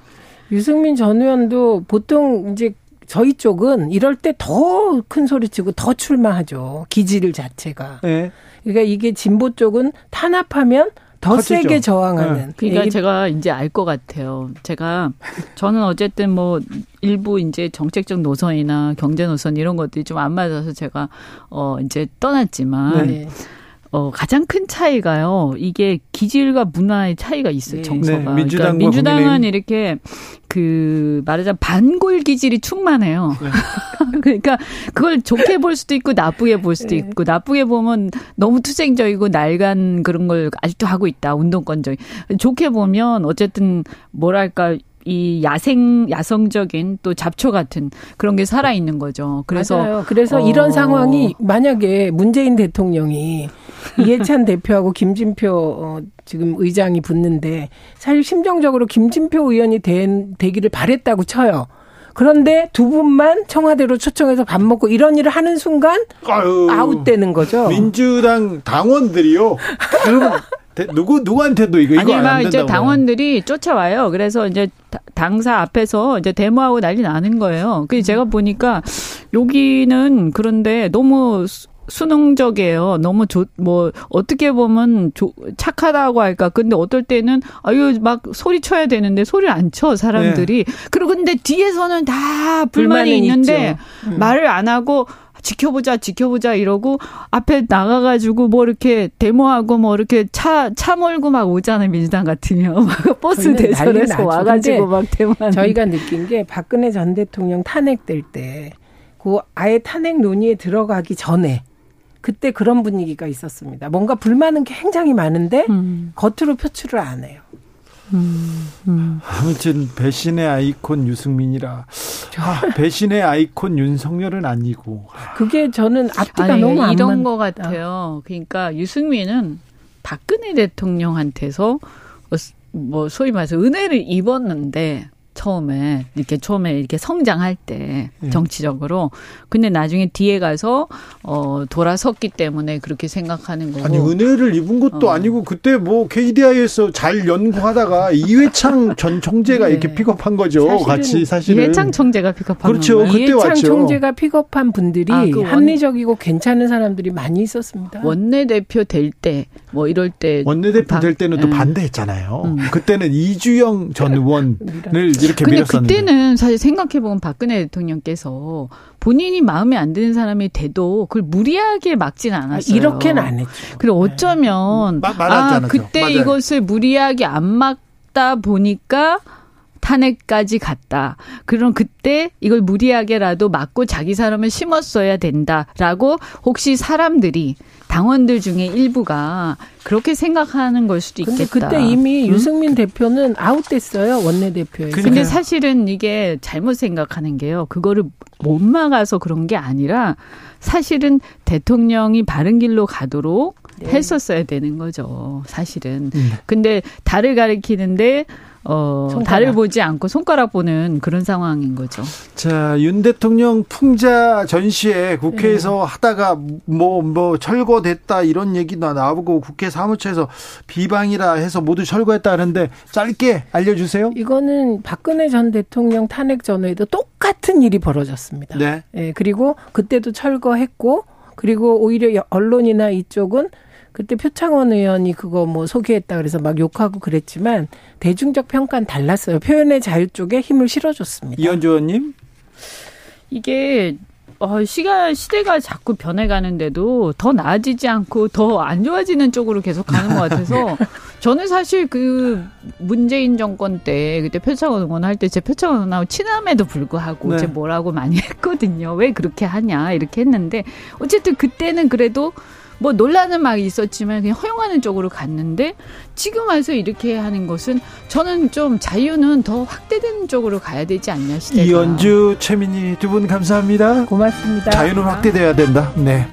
유승민 전 의원도 보통 이제 저희 쪽은 이럴 때 더 큰 소리 치고 더 출마하죠. 기질 자체가. 네. 그러니까 이게 진보 쪽은 탄압하면 더 커지죠. 세게 저항하는. 그러니까 이게 제가 이제 알 것 같아요. 제가 저는 어쨌든 뭐 일부 이제 정책적 노선이나 경제 노선 이런 것들이 좀 안 맞아서 제가 어 이제 떠났지만 네. 어 가장 큰 차이가요. 이게 기질과 문화의 차이가 있어요. 네. 정서가. 네, 민주당과 그러니까 민주당은 국민의힘. 이렇게 그 말하자면 반골 기질이 충만해요. 네. <laughs> 그러니까 그걸 좋게 볼 수도 있고 나쁘게 볼 수도 네. 있고 나쁘게 보면 너무 투쟁적이고 날간 그런 걸 아직도 하고 있다. 운동권적인. 좋게 보면 어쨌든 뭐랄까 이 야생 야성적인 또 잡초 같은 그런 게 살아 있는 거죠. 그래서 맞아요. 그래서 어. 이런 상황이 만약에 문재인 대통령이 이해찬 대표하고 김진표 어, 지금 의장이 붙는데 사실 심정적으로 김진표 의원이 된, 되기를 바랬다고 쳐요. 그런데 두 분만 청와대로 초청해서 밥 먹고 이런 일을 하는 순간 아유, 아웃되는 거죠. 민주당 당원들이요. 그럼 <laughs> 대- 누구 누구한테도 이거 아니 이거 막안 이제 된다고. 당원들이 쫓아와요. 그래서 이제 다- 당사 앞에서 이제 데모하고 난리 나는 거예요. 그 제가 보니까 여기는 그런데 너무 수- 수능적이에요. 너무 좋, 뭐, 어떻게 보면 조, 착하다고 할까. 근데 어떨 때는, 아유, 막 소리 쳐야 되는데 소리를 안 쳐, 사람들이. 그리고 근데 뒤에서는 다 불만이 있는데, 있죠. 음. 말을 안 하고, 지켜보자, 지켜보자 이러고 앞에 나가가지고 뭐 이렇게 데모하고 뭐 이렇게 차, 차 몰고 막 오잖아요, 민주당 같으면. <laughs> 막 버스 나죠. 와가지고 막 데모하는. 저희가 느낀 게 박근혜 전 대통령 탄핵될 때, 그 아예 탄핵 논의에 들어가기 전에, 그때 그런 분위기가 있었습니다. 뭔가 불만은 굉장히 많은데, 음, 겉으로 표출을 안 해요. 음, 음. 아무튼 배신의 아이콘 유승민이라 아, 배신의 아이콘 윤석열은 아니고 그게 저는 앞뒤가 아니, 너무 안 이런 맞. 거 같아요. 그러니까 유승민은 박근혜 대통령한테서 어, 뭐 소위 말해서 은혜를 입었는데 처음에 이렇게 처음에 이렇게 성장할 때 예. 정치적으로 근데 나중에 뒤에 가서 어 돌아섰기 때문에 그렇게 생각하는 거고 아니 은혜를 입은 것도 어. 아니고 그때 뭐 KDI에서 잘 연구하다가 이회창 전 총재가 네. 이렇게 픽업한 거죠. 사실은 같이 사실은 이해창 총재가 픽업한 그렇죠. 건가요? 그때 이해창 왔죠. 총재가 픽업한 분들이 아, 그 원- 합리적이고 괜찮은 사람들이 많이 있었습니다. 원내 대표 될 때 뭐 이럴 때 원내 대표 박- 될 때는 또 예. 반대했잖아요. 음. 그때는 이주영 전 <laughs> 의원을 이렇게 근데 밀었었는데. 그때는 사실 생각해보면 박근혜 대통령께서 본인이 마음에 안 드는 사람이 돼도 그걸 무리하게 막진 아, 않았어요. 이렇게는 안 했죠. 그리고 어쩌면 마- 말하지 아. 그때 맞아요. 이것을 무리하게 안 막다 보니까 탄핵까지 갔다. 그럼 그때 이걸 무리하게라도 막고 자기 사람을 심었어야 된다라고 혹시 사람들이 당원들 중에 일부가 그렇게 생각하는 걸 수도 있겠다. 그때 이미 음? 유승민 대표는 아웃됐어요 원내 대표에서. 그러니까요. 근데 사실은 이게 잘못 생각하는 게요. 그거를 못 막아서 그런 게 아니라 사실은 대통령이 바른 길로 가도록 네. 했었어야 되는 거죠. 사실은. 음. 근데 달을 가리키는데 어 손가락. 달을 보지 않고 손가락 보는 그런 상황인 거죠. 자, 윤 대통령 풍자 전시회 국회에서 하다가 뭐, 뭐, 철거됐다 이런 얘기도 나오고 국회 사무처에서 비방이라 해서 모두 철거했다 하는데 짧게 알려주세요. 이거는 박근혜 전 대통령 탄핵 전후에도 똑같은 일이 벌어졌습니다. 네. 예, 그리고 그때도 철거했고 그리고 오히려 여- 언론이나 이쪽은 그때 표창원 의원이 그거 뭐 소개했다 그래서 막 욕하고 그랬지만 대중적 평가는 달랐어요. 표현의 자유 쪽에 힘을 실어줬습니다. 이현주 의원님. 이게 어, 시가 시대가 자꾸 변해가는데도 더 나아지지 않고 더 안 좋아지는 쪽으로 계속 가는 것 같아서 <laughs> 저는 사실 그 문재인 정권 때 그때 표창원 응원할 때 제 표창원 응원하고 친함에도 불구하고 네. 제 뭐라고 많이 했거든요. 왜 그렇게 하냐 이렇게 했는데 어쨌든 그때는 그래도 뭐 논란은 막 있었지만 그냥 허용하는 쪽으로 갔는데 지금 와서 이렇게 하는 것은 저는 좀 자유는 더 확대되는 쪽으로 가야 되지 않냐 시대가. 이현주, 최민희 두 분 감사합니다. 고맙습니다. 자유는 확대돼야 된다. 네.